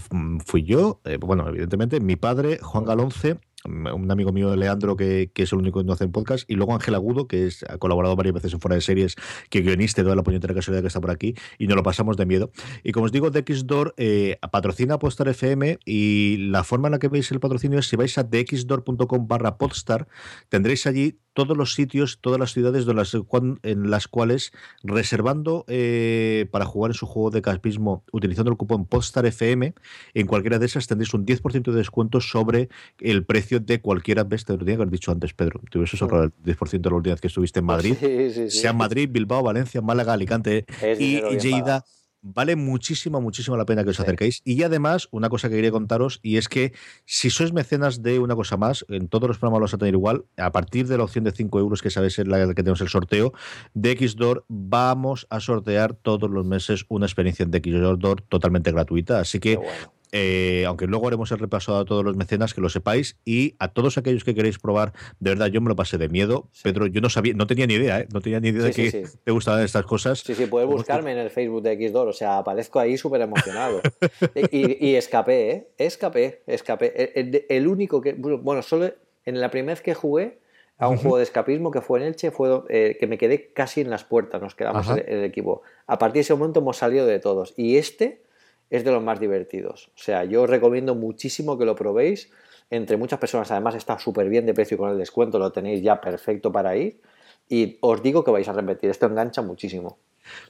fui yo, eh, bueno, evidentemente, mi padre, Juan Galonce, un amigo mío, Leandro, que, que es el único que no hace podcast, y luego Ángel Agudo, que es, ha colaborado varias veces en Fuera de Series, que guionista toda la puñetera casualidad que está por aquí, y nos lo pasamos de miedo. Y como os digo, DXDOR eh, patrocina Podstar FM y la forma en la que veis el patrocinio es si vais a dxdor.com barra Podstar, tendréis allí todos los sitios, todas las ciudades de las en las cuales reservando eh, para jugar en su juego de caspismo utilizando el cupón Podstar FM, en cualquiera de esas tendréis un 10% de descuento sobre el precio de cualquiera vez, te lo tenía que haber dicho antes, Pedro, te hubieses ahorrado el 10% la última vez que estuviste en Madrid, Sí, sí, sí. sea Madrid, Bilbao, Valencia, Málaga, Alicante Es y, Lleida. Vale muchísimo, muchísimo la pena que os acerquéis. Y además, una cosa que quería contaros, y es que si sois mecenas de una cosa más, en todos los programas lo vas a tener igual, a partir de la opción de 5 euros, que sabéis es la que tenemos el sorteo, de Xdor, vamos a sortear todos los meses una experiencia de Xdor totalmente gratuita. Así que bueno. Eh, aunque luego haremos el repaso a todos los mecenas, que lo sepáis, y a todos aquellos que queréis probar, de verdad, yo me lo pasé de miedo. Pedro, yo no sabía, no tenía ni idea, ¿eh? no tenía ni idea de Sí, que te gustaban estas cosas. Sí, sí, puedes buscarme en el Facebook de Xdor, o sea, aparezco ahí súper emocionado. y, y escapé, ¿eh? Escapé, escapé. El, único que, bueno, solo en la primera vez que jugué a un juego de escapismo que fue en Elche, fue eh, que me quedé casi en las puertas, nos quedamos Ajá. el, el equipo. A partir de ese momento hemos salido de todos. Y este es de los más divertidos. O sea, yo os recomiendo muchísimo que lo probéis. Entre muchas personas, además, está súper bien de precio con el descuento, lo tenéis ya perfecto para ir. Y os digo que vais a repetir, esto engancha muchísimo.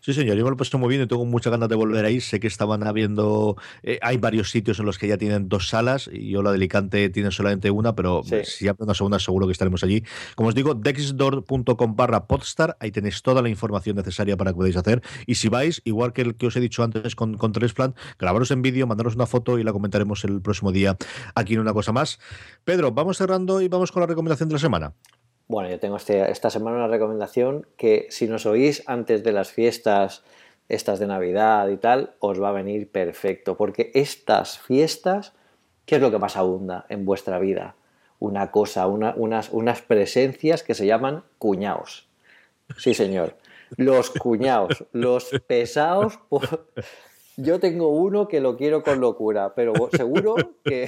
Sí, señor, yo me lo he puesto muy bien y tengo muchas ganas de volver ahí. Sé que estaban habiendo, eh, hay varios sitios en los que ya tienen dos salas y yo la de Alicante tiene solamente una, pero Sí. si abre una segunda seguro que estaremos allí. Como os digo, dexdor.com barra podstar, ahí tenéis toda la información necesaria para que podáis hacer. Y si vais, igual que el que os he dicho antes con, con Transplant, grabaros en vídeo, mandaros una foto y la comentaremos el próximo día aquí en una cosa más. Pedro, vamos cerrando y vamos con la recomendación de la semana. Bueno, yo tengo este- esta semana una recomendación que si nos oís antes de las fiestas, estas de Navidad y tal, os va a venir perfecto, porque estas fiestas, ¿qué es lo que más abunda en vuestra vida? Una cosa, una- unas, unas presencias que se llaman cuñaos. Sí, señor. Los cuñaos, los pesados. por- Yo tengo uno que lo quiero con locura, pero seguro que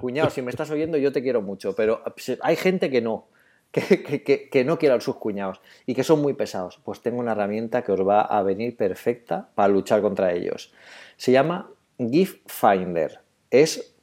Cuñado, si me estás oyendo, yo te quiero mucho, pero hay gente que no, que, que- que- no quiere a sus cuñados y que son muy pesados. Pues tengo una herramienta que os va a venir perfecta para luchar contra ellos. Se llama GIF Finder. Es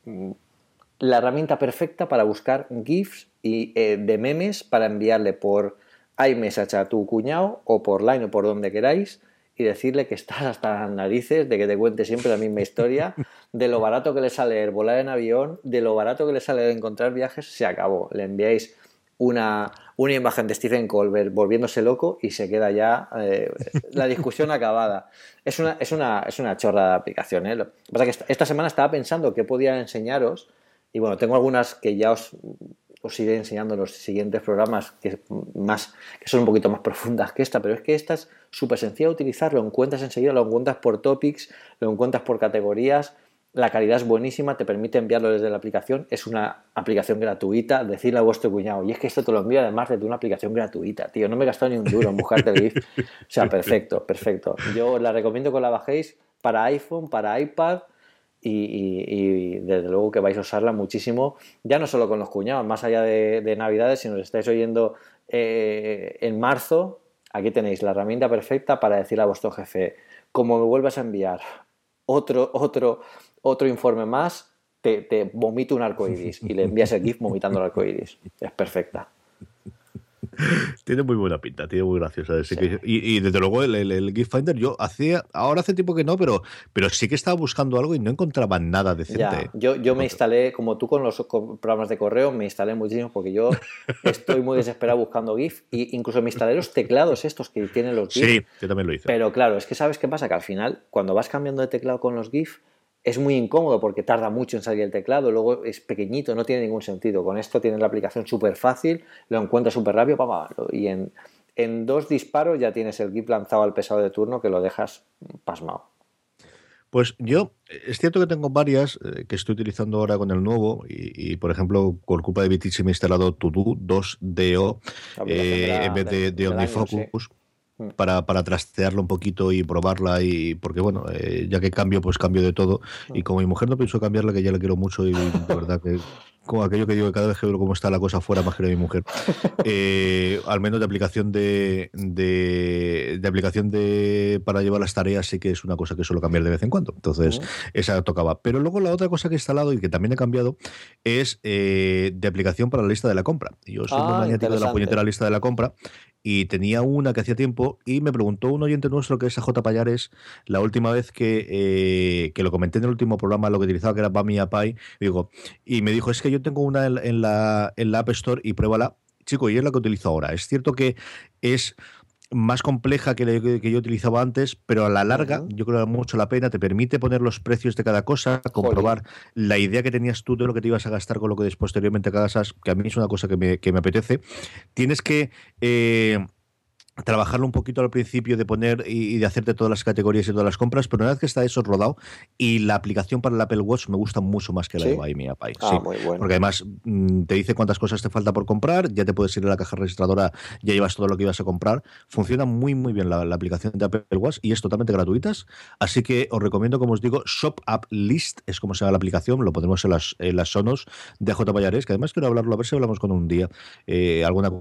la herramienta perfecta para buscar GIFs y, eh, de memes para enviarle por iMessage a tu cuñado o por Line o por donde queráis y decirle que estás hasta las narices de que te cuente siempre la misma historia, de lo barato que le sale volar en avión, de lo barato que le sale encontrar viajes, se acabó. Le enviáis una, una imagen de Stephen Colbert volviéndose loco y se queda ya eh, la discusión acabada. Es una, es, una, es una chorra de aplicación. ¿eh? Que esta, semana estaba pensando que podía enseñaros Y bueno, tengo algunas que ya os, os iré enseñando en los siguientes programas que, más, que son un poquito más profundas que esta, pero es que esta es súper sencilla de utilizar, lo encuentras enseguida, lo encuentras por topics, lo encuentras por categorías, la calidad es buenísima, te permite enviarlo desde la aplicación, es una aplicación gratuita, decirle a vuestro cuñado, y es que esto te lo envío además desde una aplicación gratuita, tío, no me he gastado ni un duro en buscarte el GIF, o sea, perfecto, perfecto. Yo la recomiendo que la bajéis para iPhone, para iPad, y, desde luego que vais a usarla muchísimo, ya no solo con los cuñados, más allá de, de Navidades, si nos estáis oyendo eh, en marzo, aquí tenéis la herramienta perfecta para decirle a vuestro jefe, como me vuelvas a enviar otro, otro, otro informe más, te, te vomito un arco iris y le envías el GIF vomitando el arco iris. Es perfecta. Tiene muy buena pinta, tiene muy graciosa. y, y desde luego el, el, el GIF Finder, yo hacía, ahora hace tiempo que no, pero, pero sí que estaba buscando algo y no encontraba nada decente. Ya, yo, yo me instalé, como tú con los programas de correo, me instalé muchísimo porque yo estoy muy desesperado buscando GIF e incluso me instalé los teclados estos que tienen los GIF. Sí, yo también lo hice. Pero claro, es que sabes qué pasa, que al final, cuando vas cambiando de teclado con los GIF, es muy incómodo porque tarda mucho en salir el teclado, luego es pequeñito, no tiene ningún sentido. Con esto tienes la aplicación súper fácil, lo encuentras súper rápido, y en, en dos disparos ya tienes el GIF lanzado al pesado de turno que lo dejas pasmado. Pues yo, es cierto que tengo varias eh, que estoy utilizando ahora con el nuevo y, y, por ejemplo, por culpa de Vitici me he instalado To-Do 2DO La aplicación eh, en vez de, año, OmniFocus. sí. Mm. Para, para trastearla un poquito y probarla y porque bueno eh, ya que cambio pues cambio de todo. Y como mi mujer no pienso cambiarla que ya la quiero mucho y de verdad que como aquello que digo que cada vez que veo cómo está la cosa fuera más que mi mujer eh, al menos de aplicación de, de, de aplicación de para llevar las tareas sí que es una cosa que suelo cambiar de vez en cuando. Entonces Mm. esa tocaba. Pero luego la otra cosa que he instalado y que también he cambiado es eh, de aplicación para la lista de la compra. Yo soy muy Ah, maniático de la puñetera lista de la compra y tenía una que hacía tiempo y me preguntó un oyente nuestro que es AJ Payares la última vez que, eh, que lo comenté en el último programa lo que utilizaba que era Bami digo y me dijo es que yo tengo una en, en la, en la App Store y pruébala chico y es la que utilizo ahora. Es cierto que es más compleja que, la que yo utilizaba antes, pero a la larga yo creo que mucho la pena, te permite poner los precios de cada cosa, comprobar la idea que tenías tú de lo que te ibas a gastar con lo que después posteriormente hagas, que a mí es una cosa que me, que me apetece. Tienes que eh, trabajarlo un poquito al principio de poner y, de hacerte todas las categorías y todas las compras, pero una vez que está eso rodado y la aplicación para el Apple Watch me gusta mucho más que la ¿Sí? de Buy Me a Pie. Ah, Sí. muy bueno. Porque además mm, te dice cuántas cosas te falta por comprar, ya te puedes ir a la caja registradora, ya llevas todo lo que ibas a comprar. Funciona muy, muy bien la, la aplicación de Apple Watch y es totalmente gratuitas. Así que os recomiendo, como os digo, Shop App List, es como se llama la aplicación, lo pondremos en las, en las sonos de J. Payares, que además quiero hablarlo, a ver si hablamos con un día, eh, alguna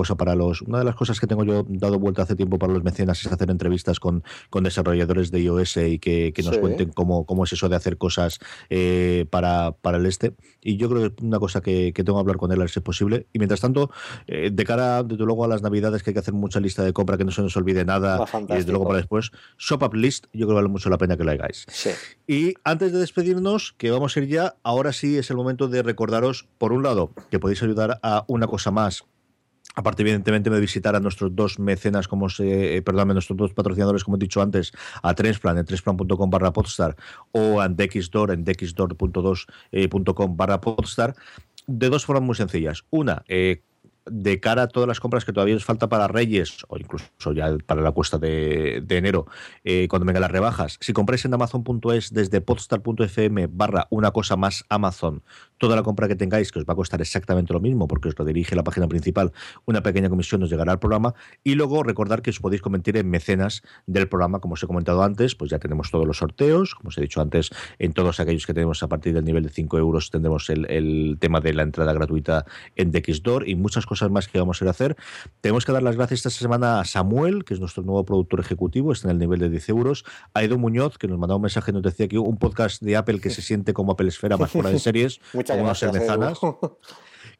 cosa para los. Una de las cosas que tengo yo dado vuelta hace tiempo para los mecenas es hacer entrevistas con, con desarrolladores de iOS y que, que nos Sí. cuenten cómo, cómo es eso de hacer cosas eh, para, para el este. Y yo creo que es una cosa que, que tengo que hablar con él a ver si es posible. Y mientras tanto, eh, de cara, desde luego, a las navidades, que hay que hacer mucha lista de compra, que no se nos olvide nada. Y desde luego para después, Shop Up List, yo creo que vale mucho la pena que lo hagáis. Sí. Y antes de despedirnos, que vamos a ir ya, ahora sí es el momento de recordaros, por un lado, que podéis ayudar a una cosa más. Aparte, evidentemente, de visitar a nuestros dos mecenas, como se, eh, perdón, a nuestros dos patrocinadores, como he dicho antes, a Trensplan, en trensplan.com barra podstar o a Dexdoor, en dexdoor.2.com barra podstar, de dos formas muy sencillas. Una, eh, de cara a todas las compras que todavía os falta para Reyes o incluso ya para la cuesta de, enero, eh, cuando vengan las rebajas, si compráis en amazon.es desde podstar.fm barra una cosa más Amazon, toda la compra que tengáis, que os va a costar exactamente lo mismo porque os lo dirige la página principal, una pequeña comisión os llegará al programa. Y luego recordar que os podéis convertir en mecenas del programa, como os he comentado antes, pues ya tenemos todos los sorteos, como os he dicho antes, en todos aquellos que tenemos a partir del nivel de 5 euros tendremos el, el tema de la entrada gratuita en Dexdoor y muchas cosas más que vamos a ir a hacer. Tenemos que dar las gracias esta semana a Samuel, que es nuestro nuevo productor ejecutivo, está en el nivel de 10 euros, a Edu Muñoz, que nos mandaba un mensaje, nos decía que un podcast de Apple que se siente como Apple Esfera más fuera de series, Muchas como unos gracias. cervezanas Edu.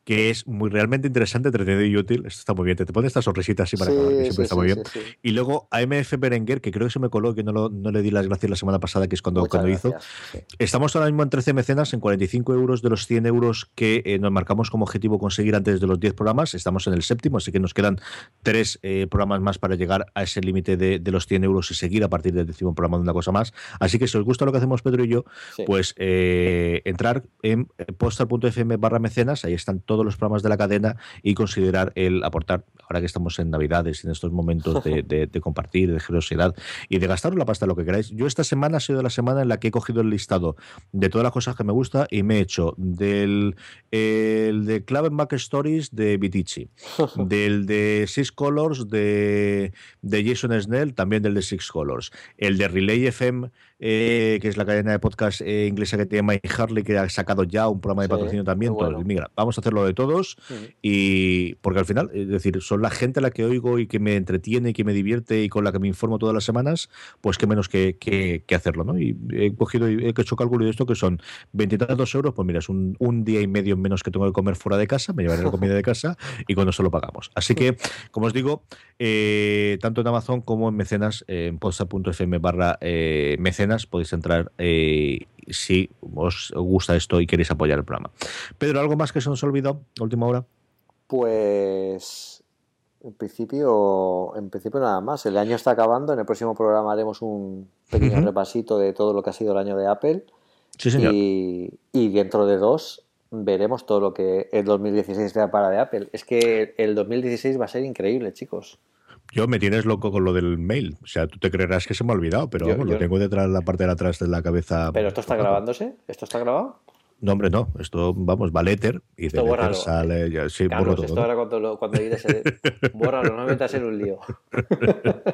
Que es muy realmente interesante, entretenido y útil. Esto está muy bien. Te, te pone estas sonrisitas así para Sí, acabar, que sí, siempre está muy bien. Y luego AMF Berenguer, que creo que se me coló, que no, lo- no le di las gracias la semana pasada, que es cuando, Muchas cuando hizo. gracias. Estamos ahora mismo en 13 mecenas, en 45 euros de los 100 euros que eh, nos marcamos como objetivo conseguir antes de los 10 programas. Estamos en el séptimo, así que nos quedan tres eh, programas más para llegar a ese límite de, de los 100 euros y seguir a partir del décimo programa de una cosa más. Así que si os gusta lo que hacemos Pedro y yo, Sí. pues eh, entrar en postal.fm barra mecenas, ahí están todos los programas de la cadena y considerar el aportar, ahora que estamos en Navidades en estos momentos de, de- de compartir, de generosidad y de gastaros la pasta lo que queráis. Yo esta semana ha sido la semana en la que he cogido el listado de todas las cosas que me gusta y me he hecho del el de Clave Mac Stories de Vitici, del de Six Colors de, de Jason Snell, también del de Six Colors, el de Relay FM, eh, que es la cadena de podcast eh, inglesa que tiene Mike Harley, que ha sacado ya un programa de Sí, patrocinio también. bueno. Entonces, mira, vamos a hacerlo de todos y porque al final, es decir, son la gente a la que oigo y que me entretiene y que me divierte y con la que me informo todas las semanas, pues qué menos que, que- que hacerlo, ¿no? Y he cogido y he hecho cálculo de esto que son veintitantos euros, pues mira, es un, un día y medio menos que tengo que comer fuera de casa, me llevaré la comida de casa y con eso lo pagamos. Así que, como os digo, eh, tanto en Amazon como en mecenas, en posta.fm barra eh, podéis entrar eh, si os gusta esto y queréis apoyar el programa. Pedro, ¿algo más que se nos a última hora? Pues en principio, en principio nada más. El año está acabando. En el próximo programa haremos un pequeño repasito de todo lo que ha sido el año de Apple. Sí, señor. Y, y dentro de dos veremos todo lo que el 2016 te para de Apple. Es que el 2016 va a ser increíble, chicos. Yo me tienes loco con lo del mail. O sea, tú te creerás que se me ha olvidado, pero Yo- vamos, yo- lo tengo detrás, la parte de atrás de la cabeza. Pero esto está grabándose. ¿Esto está grabado? No, hombre, no. Esto, vamos, va Letter y de Esto Letter bórralo. sale. Ya, sí, Carlos, todo, esto ¿no? ahora cuando, lo, cuando edites el- Bórralo, no me metas en un lío.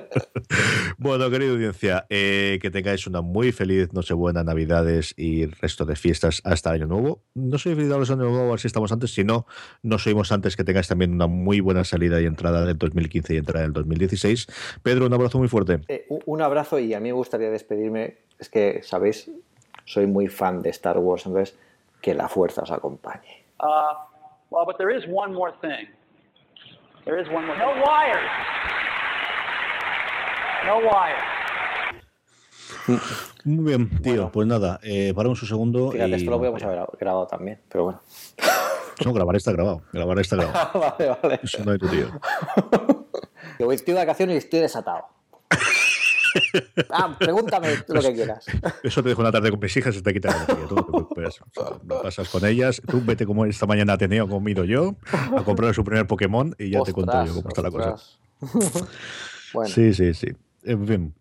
Bueno, querida audiencia, eh, que tengáis una muy feliz Nochebuena, Navidades y resto de fiestas hasta Año Nuevo. No soy feliz de los Año Nuevo, a ver si estamos antes. Si no, nos oímos antes. Que tengáis también una muy buena salida y entrada del 2015 y entrada del 2016. Pedro, un abrazo muy fuerte. Eh, un- un abrazo y a mí me gustaría despedirme. Es que, ¿sabéis? Soy muy fan de Star Wars, entonces que la fuerza os acompañe. Uh, well, but there is one more thing. There is one more. No wires. No wires. Muy bien, tío. Bueno. Pues nada, eh, paramos un segundo. Fíjate, y esto lo vamos haber grabado también, pero bueno. No, grabar está grabado. Grabar está grabado. vale, vale. Eso no hay tu tío. Yo estoy de vacaciones y estoy desatado. Ah, pregúntame lo que quieras. Eso te dejo una tarde con mis hijas y te quita la energía. Tú no te preocupes. O sea, lo pasas con ellas. Tú vete como esta mañana a Ateneo comido yo a comprar su primer Pokémon y ya te cuento yo cómo está la cosa. bueno, Sí, sí, sí. En fin.